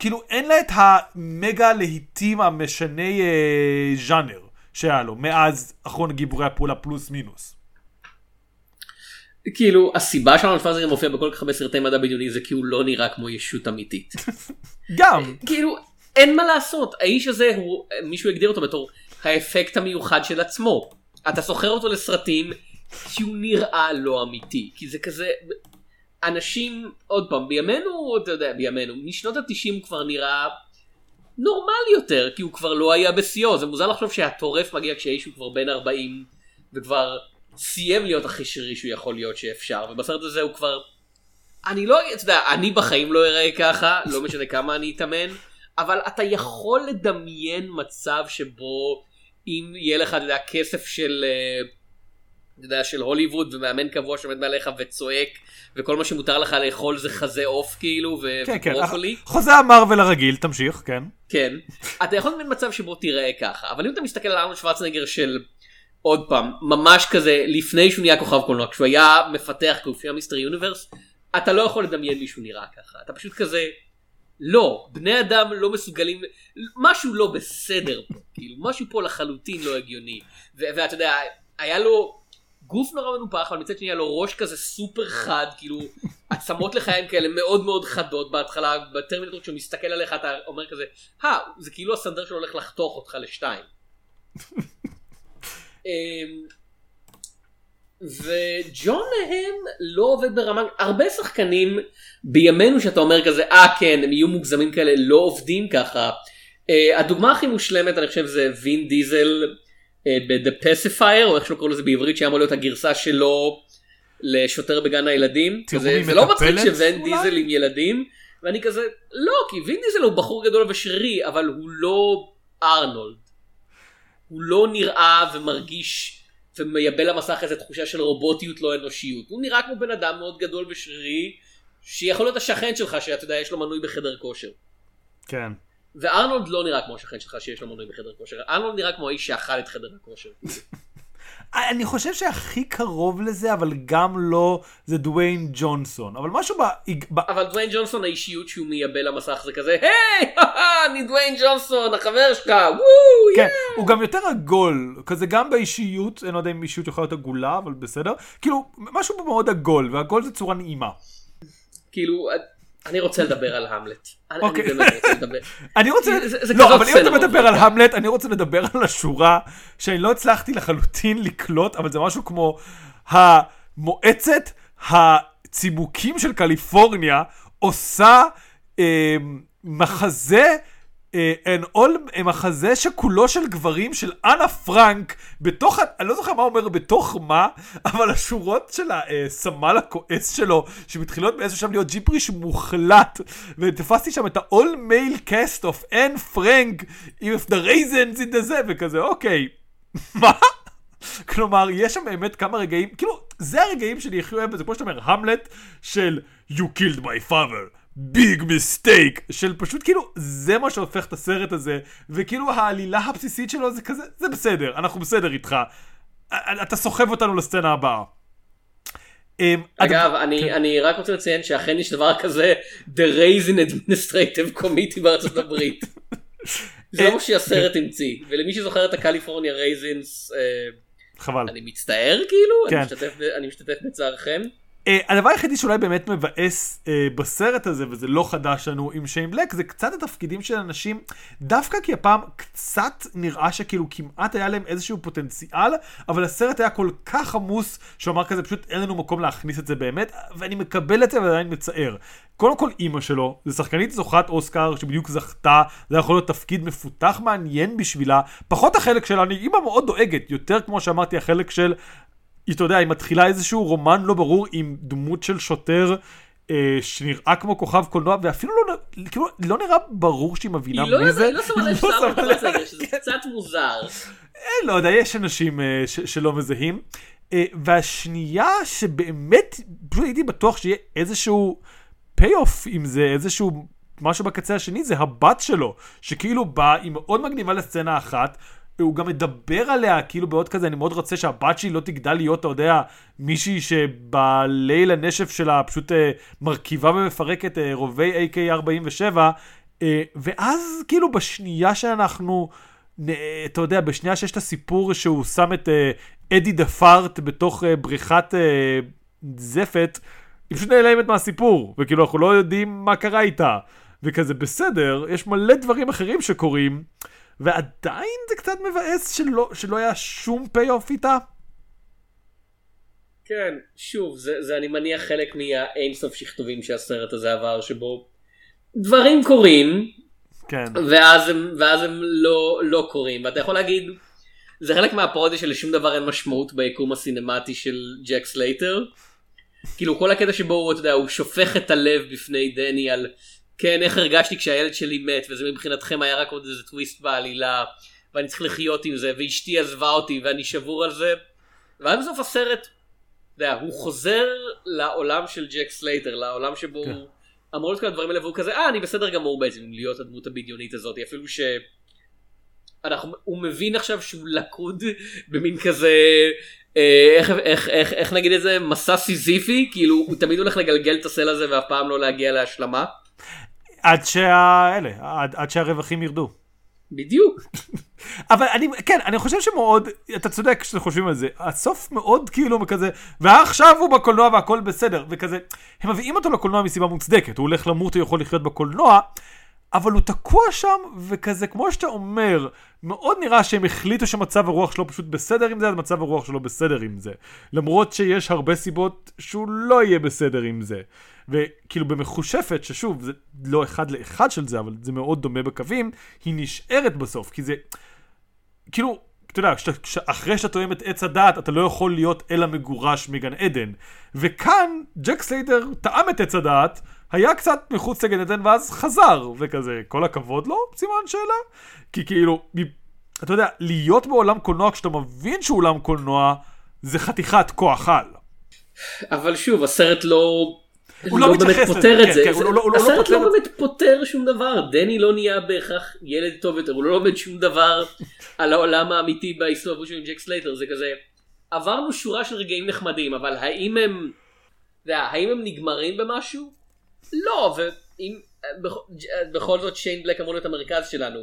כאילו אין לה את המגה להיטים המשני אה, ז'אנר שהיה לו, מאז אחרון גיבורי הפעולה פלוס מינוס. כאילו הסיבה שלנו פאזר מופיע בכל כך הרבה סרטי מדע בדיוני זה כי הוא לא נראה כמו ישות אמיתית. (laughs) גם, כאילו אין מה לעשות האיש הזה הוא מישהו הגדיר אותו בתור האפקט המיוחד של עצמו. אתה סוחר אותו לסרטים כי הוא נראה לא אמיתי כי זה כזה אנשים עוד פעם בימינו אתה יודע בימינו משנות התשעים כבר נראה נורמלי יותר כי הוא כבר לא היה בשיאו. זה מוזר לחשוב שהטורף מגיע כשהאיש הוא כבר בן 40 וכבר סיים להיות הכי שרי שהוא יכול להיות שאפשר ובסרט הזה הוא כבר אני לא אתה יודע אני בחיים לא אראה ככה לא משנה כמה אני אתאמן אבל אתה יכול לדמיין מצב שבו אם יהיה לך אתה יודע, כסף של אתה יודע, של הוליווד ומאמן קבוע שעומד מעליך וצועק וכל מה שמותר לך לאכול זה חזה עוף כאילו ו- כן, כן, וברוקולי. חוזה המרוויל הרגיל, תמשיך, כן. כן. אתה יכול לדמיין מצב שבו תיראה ככה, אבל אם אתה מסתכל על ארנולד שוורצנגר של עוד פעם, ממש כזה לפני שהוא נהיה כוכב קולנוע, כשהוא היה מפתח גופי מיסטר יוניברס, אתה לא יכול לדמיין מישהו נראה ככה, אתה פשוט כזה, לא, בני אדם לא מסוגלים, משהו לא בסדר פה, כאילו, משהו פה לחלוטין לא הגיוני, ו- ואתה יודע, היה לו גוף נורא מנופח, אבל מצד שני היה לו ראש כזה סופר חד, כאילו, עצמות לחיים כאלה מאוד מאוד חדות בהתחלה, בטרמינטור כשהוא מסתכל עליך אתה אומר כזה, אה, זה כאילו הסנדר שלו הולך לחתוך אותך לשתיים. אמ, וג'ון הם לא עובד ברמה, הרבה שחקנים בימינו שאתה אומר כזה, אה כן, הם יהיו מוגזמים כאלה, לא עובדים ככה. Uh, הדוגמה הכי מושלמת אני חושב זה וין דיזל ב-The Pacifier, או איך שלא קוראים לזה בעברית, שהיה אמור להיות הגרסה שלו לשוטר בגן הילדים. תראו כזה, זה לא מצחיק אולי? דיזל עם ילדים, ואני כזה, לא, כי וין דיזל הוא בחור גדול ושרירי, אבל הוא לא ארנולד. הוא לא נראה ומרגיש ומייבא למסך איזה תחושה של רובוטיות לא אנושיות. הוא נראה כמו בן אדם מאוד גדול ושרירי, שיכול להיות השכן שלך שאתה יודע יש לו מנוי בחדר כושר. כן. וארנולד לא נראה כמו השכן שלך שיש לו מנוי בחדר כושר. ארנולד נראה כמו האיש שאכל את חדר הכושר. (laughs) אני חושב שהכי קרוב לזה, אבל גם לא, זה דוויין ג'ונסון. אבל משהו ב... ב... אבל דוויין ג'ונסון האישיות שהוא מייבא למסך זה כזה היי (laughs) אני דוויין ג'ונסון החבר שלך וואו כן, יא!" הוא גם יותר עגול, כזה גם באישיות, אני לא יודע אם אישיות יכולה להיות עגולה, אבל בסדר. כאילו, משהו פה מאוד עגול, ועגול זה צורה נעימה. כאילו אני רוצה לדבר על המלט. אני אוקיי. אני באמת רוצה לדבר. (laughs) אני רוצה, זה- לא, אבל אם אתה מדבר על. המלט, אני רוצה לדבר על השורה שאני לא הצלחתי לחלוטין לקלוט, אבל זה משהו כמו המועצת הצימוקים של קליפורניה עושה אה, מחזה. אה, an all, אה, מחזה שכולו של גברים של אנה פרנק בתוך, אני לא זוכר מה אומר בתוך מה, אבל השורות של הסמל הכועס שלו, שמתחילות באיזשהו שם להיות ג'יפריש מוחלט, ותפסתי שם את ה-all male cast of אן פרנק, with the raisins in the זה, וכזה, אוקיי, (laughs) מה? כלומר, יש שם באמת כמה רגעים, כאילו, זה הרגעים שאני הכי אוהב, זה כמו שאתה אומר, המלט של You killed my father. Big mistake של פשוט כאילו זה מה שהופך את הסרט הזה וכאילו העלילה הבסיסית שלו זה כזה זה בסדר אנחנו בסדר איתך אתה סוחב אותנו לסצנה הבאה. אמ, אגב, אני, כן. אני רק רוצה לציין שאכן יש דבר כזה The Raisin Administrative Committee בארצות הברית. (laughs) זה לא מה שהסרט המציא, ולמי שזוכר את ה California Raisins, חבל. אני מצטער כאילו, כן. אני משתתף ב- אני משתתף בצערכם. Uh, הדבר היחידי שאולי באמת מבאס uh, בסרט הזה, וזה לא חדש לנו עם שיין בלק, זה קצת התפקידים של אנשים, דווקא כי הפעם קצת נראה שכאילו כמעט היה להם איזשהו פוטנציאל, אבל הסרט היה כל כך עמוס, שהוא אמר כזה, פשוט אין לנו מקום להכניס את זה באמת, ואני מקבל את זה ועדיין מצער. קודם כל אימא שלו, זו שחקנית זוכת אוסקר שבדיוק זכתה, זה יכול להיות תפקיד מפותח מעניין בשבילה, פחות החלק שלה, אני אימא מאוד דואגת, יותר כמו שאמרתי החלק של אתה יודע, היא מתחילה איזשהו רומן לא ברור עם דמות של שוטר אה, שנראה כמו כוכב קולנוע, ואפילו לא, כאילו, לא נראה ברור שהיא מבינה היא לא מי זה. היא לא שמה לב (laughs) היא לב. המצגת, שזה קצת מוזר. אה, לא יודע, יש אנשים אה, ש- שלא מזהים. אה, והשנייה שבאמת, פשוט הייתי בטוח שיהיה איזשהו פי-אוף עם זה, איזשהו משהו בקצה השני, זה הבת שלו, שכאילו באה, היא מאוד מגניבה לסצנה אחת, הוא גם מדבר עליה כאילו בעוד כזה, אני מאוד רוצה שהבת שלי לא תגדל להיות, אתה יודע, מישהי שבליל הנשף שלה פשוט אה, מרכיבה ומפרקת אה, רובי AK-47, אה, ואז כאילו בשנייה שאנחנו, אתה יודע, בשנייה שיש את הסיפור שהוא שם את אדי דה פארט בתוך בריכת זפת, היא פשוט נעלמת מהסיפור, וכאילו אנחנו לא יודעים מה קרה איתה. וכזה בסדר, יש מלא דברים אחרים שקורים, ועדיין זה קצת מבאס שלא, שלא היה שום פי-אוף איתה. כן, שוב, זה, זה אני מניח חלק מהאינסוף שכתובים שהסרט הזה עבר, שבו דברים קורים, כן. ואז הם, ואז הם לא, לא קורים, ואתה יכול להגיד, זה חלק מהפרודיה שלשום דבר אין משמעות ביקום הסינמטי של ג'ק סלייטר. כאילו כל הקטע שבו הוא, אתה יודע, הוא שופך את הלב בפני דני על כן איך הרגשתי כשהילד שלי מת וזה מבחינתכם היה רק עוד איזה טוויסט בעלילה ואני צריך לחיות עם זה ואשתי עזבה אותי ואני שבור על זה. ואז בסוף הסרט, אתה יודע, הוא חוזר לעולם של ג'ק סלייטר, לעולם שבו כן. הוא אמור להיות כל הדברים האלה והוא כזה אה אני בסדר גמור בעצם להיות הדמות הבדיונית הזאת אפילו ש... אנחנו, הוא מבין עכשיו שהוא לקוד במין כזה אה, איך, איך, איך, איך נגיד את זה מסע סיזיפי כאילו הוא תמיד הולך לגלגל את הסלע הזה ואף פעם לא להגיע להשלמה עד שה... אלה, עד, עד שהרווחים ירדו. בדיוק (laughs) אבל אני, כן, אני חושב שמאוד, אתה צודק כשאתם חושבים על זה, הסוף מאוד כאילו כזה, ועכשיו הוא בקולנוע והכל בסדר, וכזה, הם מביאים אותו לקולנוע מסיבה מוצדקת, הוא הולך למות, הוא יכול לחיות בקולנוע, אבל הוא תקוע שם, וכזה, כמו שאתה אומר, מאוד נראה שהם החליטו שמצב הרוח שלו פשוט בסדר עם זה, אז מצב הרוח שלו בסדר עם זה. למרות שיש הרבה סיבות שהוא לא יהיה בסדר עם זה. וכאילו במחושפת, ששוב, זה לא אחד לאחד של זה, אבל זה מאוד דומה בקווים, היא נשארת בסוף, כי זה... כאילו, אתה יודע, אחרי שאתה תואם את עץ הדעת, אתה לא יכול להיות אלא מגורש מגן עדן. וכאן, ג'ק סלייטר טעם את עץ הדעת, היה קצת מחוץ לגן עדן, ואז חזר, וכזה, כל הכבוד לו, סימן שאלה. כי כאילו, אתה יודע, להיות בעולם קולנוע כשאתה מבין שהוא עולם קולנוע, זה חתיכת כוח על. אבל שוב הסרט לא הוא לא מתייחס באמת פותר את זה, לא- לא הסרט לא באמת פותר שום דבר. דני לא נהיה בהכרח ילד טוב יותר הוא לא לומד שום דבר על העולם האמיתי בהסתובבות של ג'ק סלייטר. זה כזה עברנו שורה של רגעים נחמדים אבל האם הם אתה יודע, האם הם נגמרים במשהו? לא ואם בכל זאת שיין בלק אמור להיות המרכז שלנו.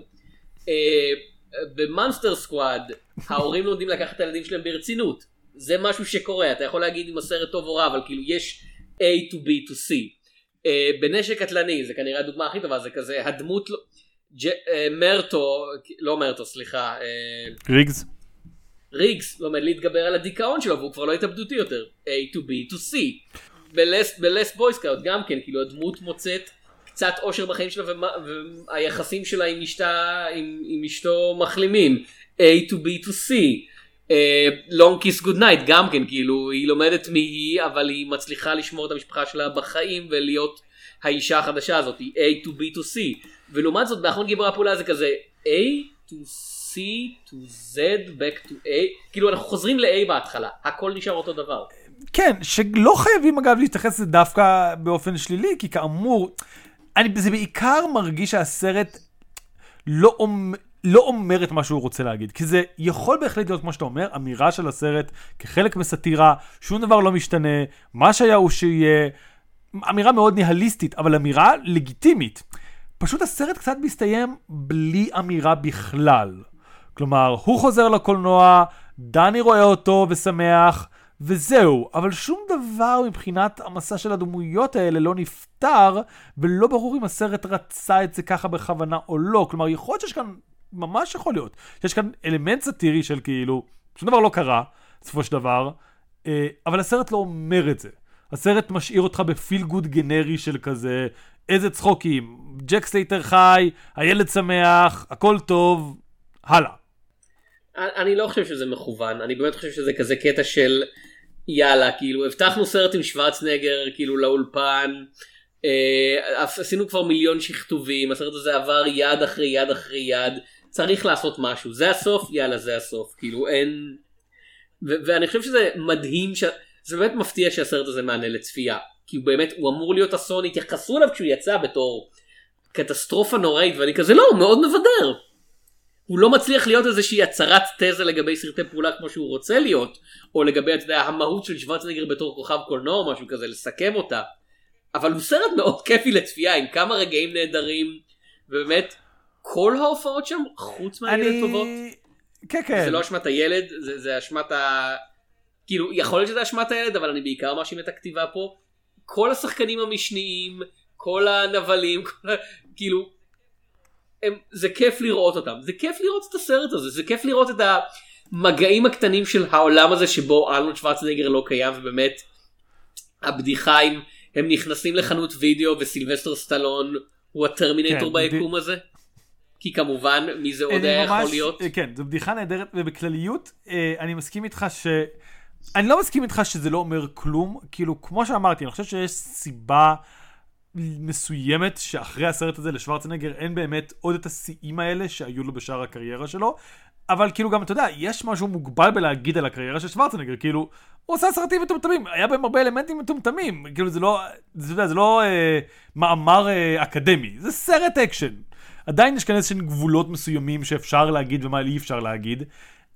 אה, במאנסטר סקוואד ההורים לומדים לקחת את הילדים שלהם ברצינות. זה משהו שקורה אתה יכול להגיד אם הסרט טוב או רע אבל כאילו יש A to B to C. אה, בנשק קטלני זה כנראה הדוגמה הכי טובה זה כזה הדמות לא, ג', אה, מרטו לא מרטאו סליחה אה, ריגס? ריגס לומד להתגבר על הדיכאון שלו והוא כבר לא התאבדותי יותר A to B to C. ב Last Boy Scout גם כן כאילו הדמות מוצאת קצת אושר בחיים שלה ומה- והיחסים שלה עם אשתה עם, עם אשתו מחלימים A to B to C. Long Kiss Goodnight גם כן כאילו היא לומדת מי היא אבל היא מצליחה לשמור את המשפחה שלה בחיים ולהיות האישה החדשה הזאת A to B to C ולעומת זאת באחרון גיבורי הפעולה זה כזה A to C to Z back to A כאילו אנחנו חוזרים ל-A בהתחלה הכל נשאר אותו דבר. כן, שלא חייבים אגב להתייחס לזה דווקא באופן שלילי, כי כאמור, אני, זה בעיקר מרגיש שהסרט לא, לא אומר את מה שהוא רוצה להגיד. כי זה יכול בהחלט להיות, כמו שאתה אומר, אמירה של הסרט כחלק מסאטירה, שום דבר לא משתנה, מה שהיה הוא שיהיה, אמירה מאוד ניהליסטית, אבל אמירה לגיטימית. פשוט הסרט קצת מסתיים בלי אמירה בכלל. כלומר, הוא חוזר לקולנוע, דני רואה אותו ושמח, וזהו. אבל שום דבר מבחינת המסע של הדמויות האלה לא נפתר, ולא ברור אם הסרט רצה את זה ככה בכוונה או לא. כלומר, יכול להיות שיש כאן, ממש יכול להיות, שיש כאן אלמנט סאטירי של כאילו, שום דבר לא קרה, בסופו של דבר, אה, אבל הסרט לא אומר את זה. הסרט משאיר אותך ב feel good גנרי של כזה, איזה צחוקים, ג'ק סלייטר חי, הילד שמח, הכל טוב, הלאה. אני לא חושב שזה מכוון אני באמת חושב שזה כזה קטע של יאללה כאילו הבטחנו סרט עם שוורצנגר כאילו לאולפן אה, עשינו כבר מיליון שכתובים הסרט הזה עבר יד אחרי יד אחרי יד צריך לעשות משהו זה הסוף יאללה זה הסוף כאילו אין ו- ואני חושב שזה מדהים, ש- זה באמת מפתיע שהסרט הזה מענה לצפייה. כי הוא באמת, הוא אמור להיות אסון, התייחסו אליו כשהוא יצא בתור קטסטרופה נוראית, ואני כזה לא, הוא מאוד מבדר. הוא לא מצליח להיות איזושהי הצהרת תזה לגבי סרטי פעולה כמו שהוא רוצה להיות, או לגבי, אתה יודע, המהות של שוורצנגר בתור כוכב קולנוע או משהו כזה, לסכם אותה. אבל הוא סרט מאוד כיפי לצפייה, עם כמה רגעים נהדרים, ובאמת, כל ההופעות שם, חוץ מהילד טובות, כן, כן. זה לא אשמת הילד, זה, זה אשמת ה... כאילו, יכול להיות שזה אשמת הילד, אבל אני בעיקר מאשים את הכתיבה פה. כל השחקנים המשניים, כל הנבלים, כל. כאילו, הם, זה כיף לראות אותם. זה כיף לראות את הסרט הזה, זה כיף לראות את המגעים הקטנים של העולם הזה שבו ארנולד שוורצנגר לא קיים, ובאמת, הבדיחה עם הם נכנסים לחנות וידאו וסילבסטר סטלון הוא הטרמינטור כן, ביקום הזה. כי כמובן מי זה עוד היה יכול ממש- להיות. אה, כן, זו בדיחה נהדרת, ובכלליות, אה, אני מסכים איתך ש... אני לא מסכים איתך שזה לא אומר כלום, כאילו, כמו שאמרתי, אני חושב שיש סיבה מסוימת שאחרי הסרט הזה לשוורצנגר אין באמת עוד את השיאים האלה שהיו לו בשאר הקריירה שלו, אבל כאילו גם, אתה יודע, יש משהו מוגבל בלהגיד על הקריירה של שוורצנגר, כאילו, הוא עושה סרטים מטומטמים, היה בהם הרבה אלמנטים מטומטמים, כאילו זה לא, זה, אתה יודע, זה לא אה, מאמר אה, אקדמי, זה סרט אקשן. עדיין יש כאן איזשהם גבולות מסוימים שאפשר להגיד ומה אי אפשר להגיד.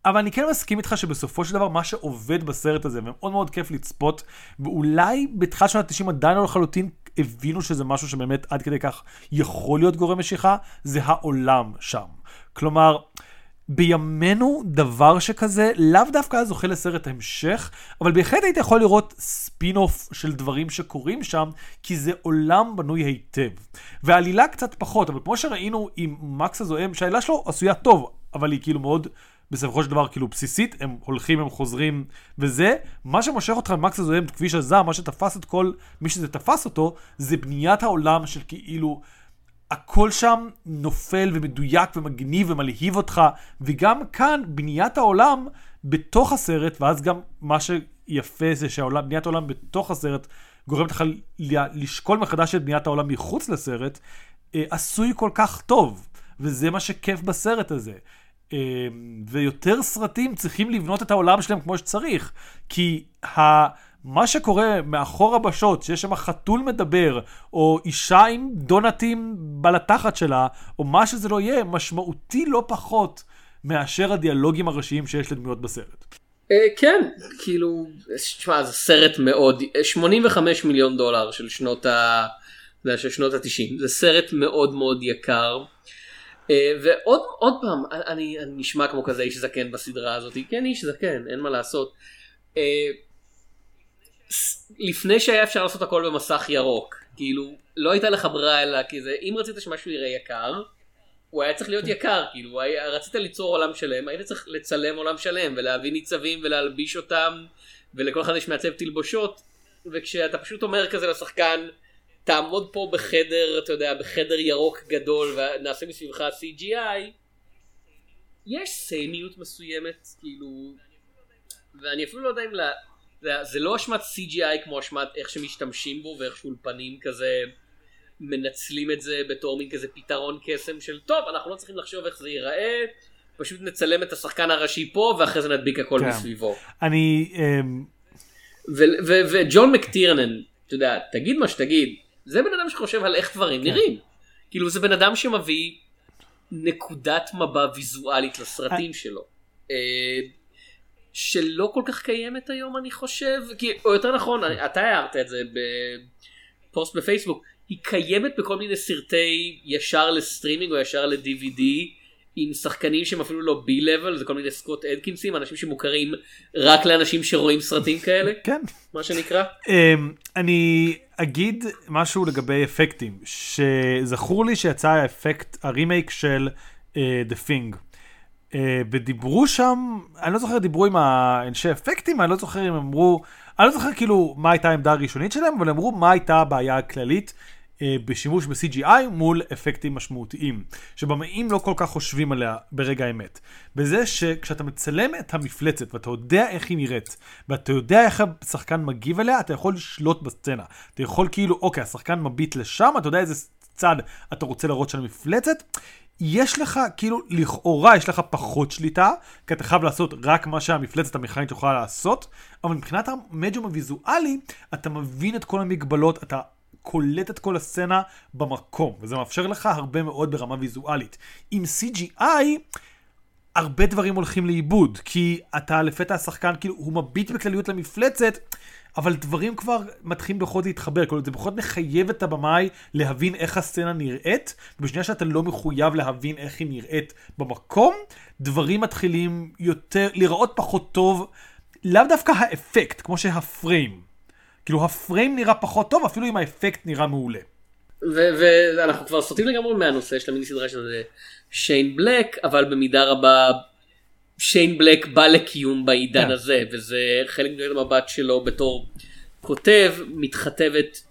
אבל אני כן מסכים איתך שבסופו של דבר מה שעובד בסרט הזה ומאוד מאוד כיף לצפות ואולי בתחילת שנות ה-90 עדיין לא לחלוטין הבינו שזה משהו שבאמת עד כדי כך יכול להיות גורם משיכה זה העולם שם. כלומר בימינו דבר שכזה לאו דווקא היה זוכה לסרט המשך, אבל בהחלט היית יכול לראות ספין אוף של דברים שקורים שם, כי זה עולם בנוי היטב. והעלילה קצת פחות, אבל כמו שראינו עם מקס הזוהם, שהעלילה שלו עשויה טוב, אבל היא כאילו מאוד... בסופו של דבר כאילו בסיסית, הם הולכים, הם חוזרים וזה, מה שמושך אותך ממקס הזוהם, כביש הזעם, מה שתפס את כל מי שזה תפס אותו, זה בניית העולם של כאילו הכל שם נופל ומדויק ומגניב ומלהיב אותך, וגם כאן בניית העולם בתוך הסרט, ואז גם מה שיפה זה שבניית העולם בתוך הסרט גורמת לך לשקול מחדש את בניית העולם מחוץ לסרט, אה, עשוי כל כך טוב, וזה מה שכיף בסרט הזה. אה, ויותר סרטים צריכים לבנות את העולם שלהם כמו שצריך, כי ה... מה שקורה מאחורה בשוט, שיש שם חתול מדבר, או אישה עם דונטים בלתחת שלה, או מה שזה לא יהיה, משמעותי לא פחות מאשר הדיאלוגים הראשיים שיש לדמויות בסרט. אה, כן, כאילו, תשמע, זה סרט מאוד, 85 מיליון דולר של שנות ה... זה של שנות ה-90, זה סרט מאוד מאוד יקר. אה, ועוד עוד פעם, אני, אני נשמע כמו כזה איש זקן בסדרה הזאת, כן איש זקן, אין מה לעשות. לפני שהיה אפשר לעשות הכל במסך ירוק, כאילו, לא הייתה לך ברירה אלא כי זה, אם רצית שמשהו יראה יקר, הוא היה צריך להיות יקר, כאילו, היה, רצית ליצור עולם שלם, היית צריך לצלם עולם שלם, ולהביא ניצבים ולהלביש אותם, ולכל אחד יש מעצב תלבושות, וכשאתה פשוט אומר כזה לשחקן, תעמוד פה בחדר, אתה יודע, בחדר ירוק גדול, ונעשה מסביבך CGI, יש סמיות מסוימת, כאילו, ואני אפילו לא יודע אם, לה, זה, לא אשמת CGI כמו אשמת איך שמשתמשים בו, ואיך שאולפנים כזה מנצלים את זה בתור מין כזה פתרון קסם של טוב אנחנו לא צריכים לחשוב איך זה ייראה פשוט נצלם את השחקן הראשי פה ואחרי זה נדביק הכל כן. מסביבו. אני... אמ, וג'ון מקטירנן אתה יודע תגיד מה שתגיד זה בן אדם שחושב על איך דברים נראים כאילו זה בן אדם שמביא נקודת מבע ויזואלית לסרטים שלו. שלא כל כך קיימת היום אני חושב כי או יותר נכון אתה הערת את זה בפוסט בפייסבוק היא קיימת בכל מיני סרטי ישר לסטרימינג או ישר ל-DVD עם שחקנים שהם אפילו לא B level זה כל מיני סקוט אדקינסים אנשים שמוכרים רק לאנשים שרואים סרטים כאלה כן. מה שנקרא. אמ, אני אגיד משהו לגבי אפקטים, שזכור לי שיצא האפקט, הרימייק של אה, The Thing. אה, ודיברו שם, אני לא זוכר, דיברו עם האנשי אפקטים, אני לא זוכר אם אמרו, אני לא זוכר כאילו מה הייתה העמדה הראשונית שלהם, אבל אמרו מה הייתה הבעיה הכללית אה, בשימוש ב-CGI מול אפקטים משמעותיים, שבמאים לא כל כך חושבים עליה ברגע האמת. בזה שכשאתה מצלם את המפלצת ואתה יודע איך היא נראית, ואתה יודע איך השחקן מגיב אליה, אתה יכול לשלוט בסצנה. אתה יכול כאילו, אוקיי, השחקן מביט לשם, אתה יודע איזה צד אתה רוצה להראות של המפלצת. יש לך, כאילו, לכאורה יש לך פחות שליטה, כי אתה חייב לעשות רק מה שהמפלצת המכנית יכולה לעשות, אבל מבחינת המדיום הוויזואלי, אתה מבין את כל המגבלות, אתה קולט את כל הסצנה במקום, וזה מאפשר לך הרבה מאוד ברמה ויזואלית. עם CGI, הרבה דברים הולכים לאיבוד, כי אתה לפתע השחקן, כאילו, הוא מביט בכלליות למפלצת, אבל דברים כבר מתחילים בכל זאת להתחבר, כאילו זה זאת מחייב את הבמאי להבין איך הסצנה נראית, ובשנייה שאתה לא מחויב להבין איך היא נראית במקום, דברים מתחילים יותר, להיראות פחות טוב, לאו דווקא האפקט, כמו שהפריים. כאילו הפריים נראה פחות טוב, אפילו אם האפקט נראה מעולה. ואנחנו כבר סוטים לגמרי מהנושא של המיני סדרה של שיין בלק, אבל במידה רבה שיין בלק בא לקיום בעידן כן. הזה, וזה חלק מנקודת המבט שלו בתור כותב,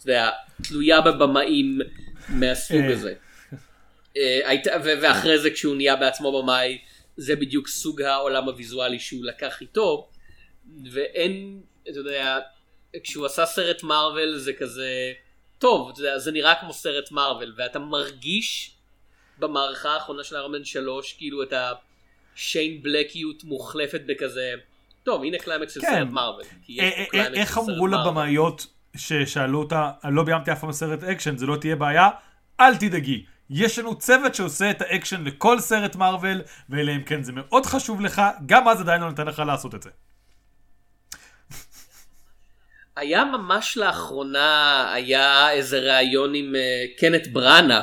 יודע, תלויה בבמאים מהסוג אה. הזה. אה, ואחרי זה כשהוא נהיה בעצמו במאי, זה בדיוק סוג העולם הוויזואלי שהוא לקח איתו, ואין, אתה יודע, כשהוא עשה סרט מארוול זה כזה, טוב, אתה יודע, זה נראה כמו סרט מארוול, ואתה מרגיש במערכה האחרונה של ארמן 3, כאילו את ה... שיין בלקיות מוחלפת בכזה, טוב הנה קליימקס של כן. סרט יש פה קליימקס איך אמרו. לבמאיות ששאלו אותה, אני לא ביימתי אף פעם סרט אקשן, זה לא תהיה בעיה, אל תדאגי. יש לנו צוות שעושה את האקשן לכל סרט מארוול, ואלא אם כן זה מאוד חשוב לך, גם אז עדיין לא נותן לך לעשות את זה. היה ממש לאחרונה, היה איזה ראיון עם אה, קנת בראנה,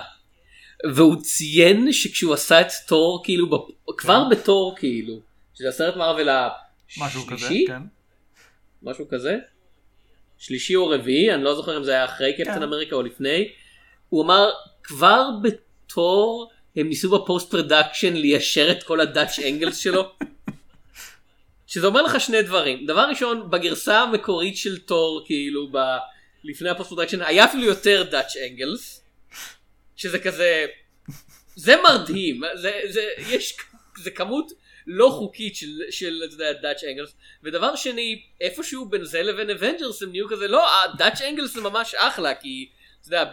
והוא ציין שכשהוא עשה את תור, כאילו, בפ- כבר בתור, כאילו, שזה הסרט מארוול השלישי, כן. משהו כזה, שלישי או רביעי, אני לא זוכר אם זה היה אחרי קפטן כן. אמריקה או לפני, הוא אמר, כבר בתור הם ניסו ב post production ליישר את כל ה Dutch angles שלו. (laughs) שזה אומר לך שני דברים. דבר ראשון, בגרסה המקורית של תור, כאילו, ב... לפני ה post production, היה אפילו יותר Dutch angles. שזה כזה... זה מרדים. זה, זה, יש... זה כמות לא חוקית של, של אתה יודע, Dutch angles. ודבר שני, איפשהו בין זה לבין אבנג'רס הם נהיו כזה, לא, Dutch angles זה ממש אחלה, כי... אתה יודע,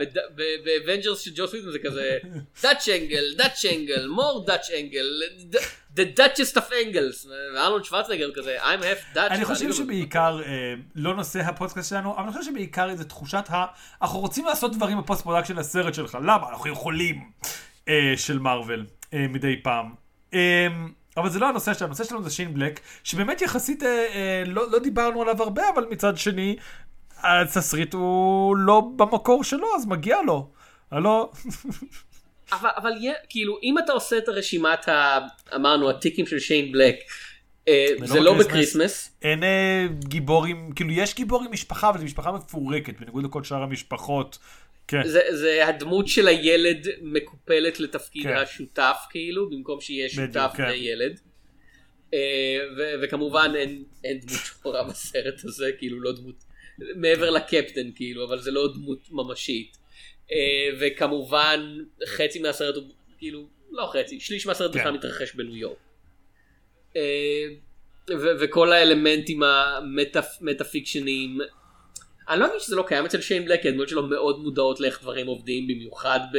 באבנג'רס של ג'וס ווידון זה כזה Dutch angle, Dutch angle, more Dutch angle, the Dutchest of angles, וארנולד שוורצנגר כזה, I'm half Dutch. אני חושב ואני- שבעיקר, אה, לא נושא הפודקאסט שלנו, אבל אני חושב שבעיקר זה תחושת ה... אנחנו רוצים לעשות דברים ב post production לסרט שלך, למה? אנחנו יכולים, אה, של מארוול, אה, מדי פעם. אה, אבל זה לא הנושא שלנו, הנושא שלנו זה שיין בלק, שבאמת יחסית אה, אה, לא, לא דיברנו עליו הרבה, אבל מצד שני, התסריט הוא לא במקור שלו, אז מגיע לו. הלו, אבל, אבל כאילו, אם אתה עושה את הרשימת, ה, אמרנו, הטיקים של שיין בלק, אה, זה לא בקריסמס. אין אה, גיבורים, כאילו יש גיבור עם משפחה, אבל זו משפחה מפורקת, בניגוד לכל שאר המשפחות. כן. זה, זה הדמות של הילד מקופלת לתפקיד כן. השותף, כאילו, במקום שיהיה בדיוק, שותף כן. אה, ו- וכמובן אין, אין דמות שחורה בסרט הזה, כאילו לא דמות, מעבר לקפטן כאילו, אבל זה לא דמות ממשית. אה, וכמובן חצי מהסרט הוא, כאילו, לא חצי, שליש מהסרט כן. בכלל מתרחש בניו יורק. אה, וכל האלמנטים המטאפיקשניים, אני לא אגיד שזה לא קיים אצל שיין בלק, הדמות שלו מאוד מודעות לאיך דברים עובדים, במיוחד ב...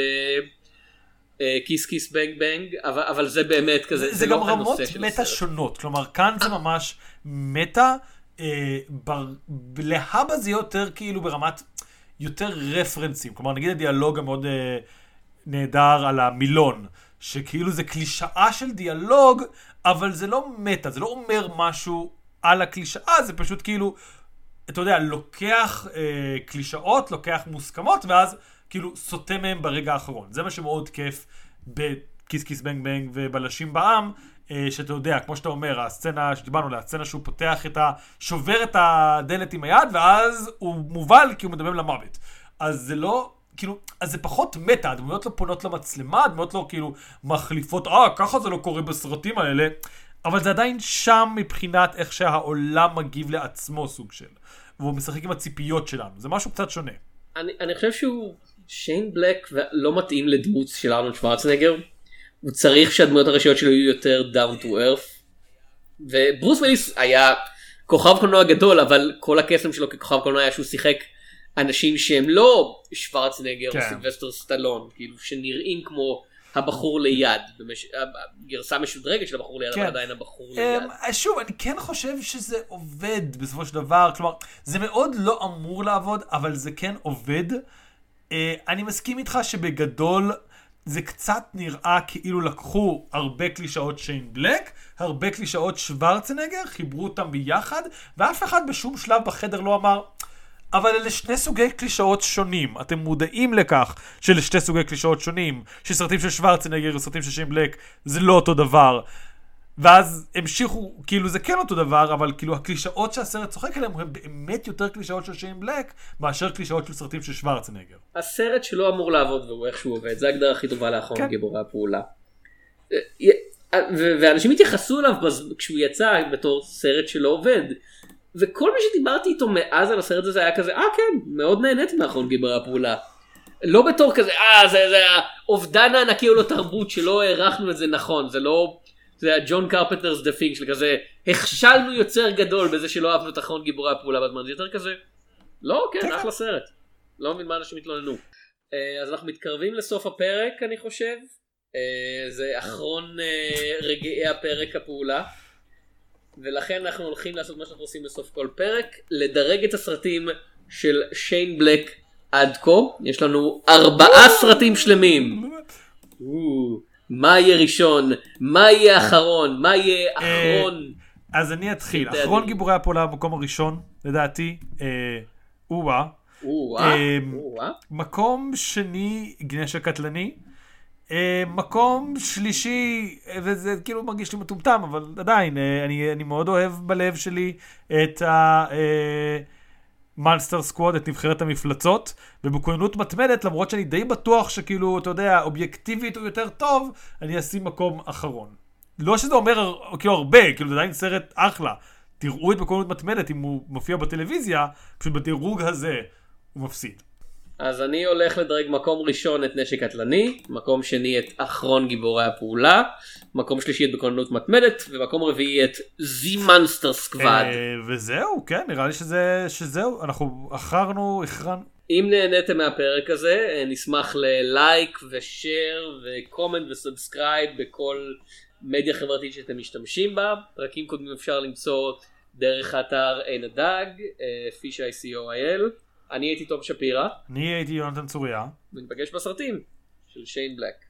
כיס כיס בנג בנג, אבל, אבל זה באמת כזה, זה, זה, זה לא גם רמות הנושא של מטה. שונות, כלומר כאן זה ממש מטה, אה, בר... להבא זה יותר כאילו ברמת יותר רפרנסים, כלומר נגיד הדיאלוג המאוד אה, נהדר על המילון, שכאילו זה קלישאה של דיאלוג, אבל זה לא מטה, זה לא אומר משהו על הקלישאה, זה פשוט כאילו, אתה יודע, לוקח אה, קלישאות, לוקח מוסכמות, ואז כאילו סוטה מהם ברגע האחרון. זה מה שמאוד כיף בכיס כיס בנג בנג ובלשים בעם, שאתה יודע, כמו שאתה אומר, הסצנה שדיברנו עליה, הסצנה שהוא פותח את ה... שובר את הדלת עם היד, ואז הוא מובל כי הוא מדמם למוות. אז זה לא... כאילו, אז זה פחות מטה, הדמויות לא פונות למצלמה, הדמויות לא כאילו מחליפות, אה, ככה זה לא קורה בסרטים האלה, אבל זה עדיין שם מבחינת איך שהעולם מגיב לעצמו סוג של. והוא משחק עם הציפיות שלנו, זה משהו קצת שונה. אני, אני חושב שהוא שיין בלק לא מתאים לדמות של ארנולד שוורצנגר. הוא צריך שהדמויות הראשיות שלו יהיו יותר down to earth. וברוס וויליס היה כוכב קולנוע גדול אבל כל הקסם שלו ככוכב קולנוע היה שהוא שיחק אנשים שהם לא שוורצנגר כן. או סילבסטר סטלון כאילו שנראים כמו הבחור ליד, במש... גרסה משודרגת של הבחור ליד, כן. אבל עדיין הבחור ליד. אמ, שוב, אני כן חושב שזה עובד בסופו של דבר, כלומר, זה מאוד לא אמור לעבוד, אבל זה כן עובד. אה, אני מסכים איתך שבגדול זה קצת נראה כאילו לקחו הרבה קלישאות שיין בלק, הרבה קלישאות שוורצנגר, חיברו אותם ביחד, ואף אחד בשום שלב בחדר לא אמר, אבל אלה שני סוגי קלישאות שונים. אתם מודעים לכך שאלה סוגי קלישאות שונים, שסרטים של שוורצנגר וסרטים של שיין בלק זה לא אותו דבר. ואז המשיכו, כאילו זה כן אותו דבר, אבל כאילו הקלישאות שהסרט צוחק עליהם הם באמת יותר קלישאות של שיין בלק, מאשר קלישאות של סרטים של שוורצנגר. הסרט שלא אמור לעבוד והוא איכשהו עובד, זה ההגדרה הכי טובה לאחרון כן. גיבורי הפעולה. אה, ו- ואנשים התייחסו אליו כשהוא יצא בתור סרט שלא עובד. וכל מי שדיברתי איתו מאז על הסרט הזה היה כזה, אה כן, מאוד נהניתי מאחרון גיבורי הפעולה. לא בתור כזה, אה זה, זה האובדן הענקי או לא תרבות שלא הערכנו את זה נכון, זה לא, זה היה ג'ון קרפנטרס דה פינק של כזה, הכשלנו יוצר גדול בזה שלא אהבנו את אחרון גיבורי הפעולה בזמן, זה יותר כזה, לא כן, אחלה סרט. לא מבין מה אנשים התלוננו. אה, אז אנחנו מתקרבים לסוף הפרק אני חושב. אה, זה אחרון אה, רגעי הפרק הפעולה. ולכן אנחנו הולכים לעשות מה שאנחנו עושים בסוף כל פרק, לדרג את הסרטים של שיין בלק עד כה. יש לנו ארבעה סרטים שלמים. מה יהיה ראשון? מה יהיה אחרון? מה יהיה אחרון? אז אני אתחיל. אחרון. גיבורי הפעולה במקום הראשון, לדעתי, אה, אמ, או-אה. מקום שני, גנש הקטלני. אה, מקום שלישי, אה, וזה כאילו מרגיש לי מטומטם, אבל עדיין, אה, אני מאוד אוהב בלב שלי את ה... מאנסטר סקווד, את נבחרת המפלצות, ובכוננות מתמדת, למרות שאני די בטוח שכאילו, אתה יודע, אובייקטיבית הוא יותר טוב, אני אשים מקום אחרון. לא שזה אומר כאילו הרבה, כאילו זה עדיין סרט אחלה. תראו את בכוננות מתמדת אם הוא מופיע בטלוויזיה, פשוט בדירוג הזה הוא מפסיד. אז אני הולך לדרג מקום ראשון את נשק קטלני, מקום שני את אחרון גיבורי הפעולה, מקום שלישי את בכוננות מתמדת, ומקום רביעי את the Monster Squad. וזהו, כן, נראה לי שזה, שזהו, אנחנו אחרנו, הכרענו. אם נהניתם מהפרק הזה, אה, נשמח ללייק ושאר וקומנט וסאבסקרייב בכל מדיה חברתית שאתם משתמשים בה. פרקים קודמים אפשר למצוא דרך האתר עין הדג, אה, fish.co.il. אני הייתי תום שפירא, אני הייתי יונתן צוריה. ונפגש בסרטים של שיין בלק.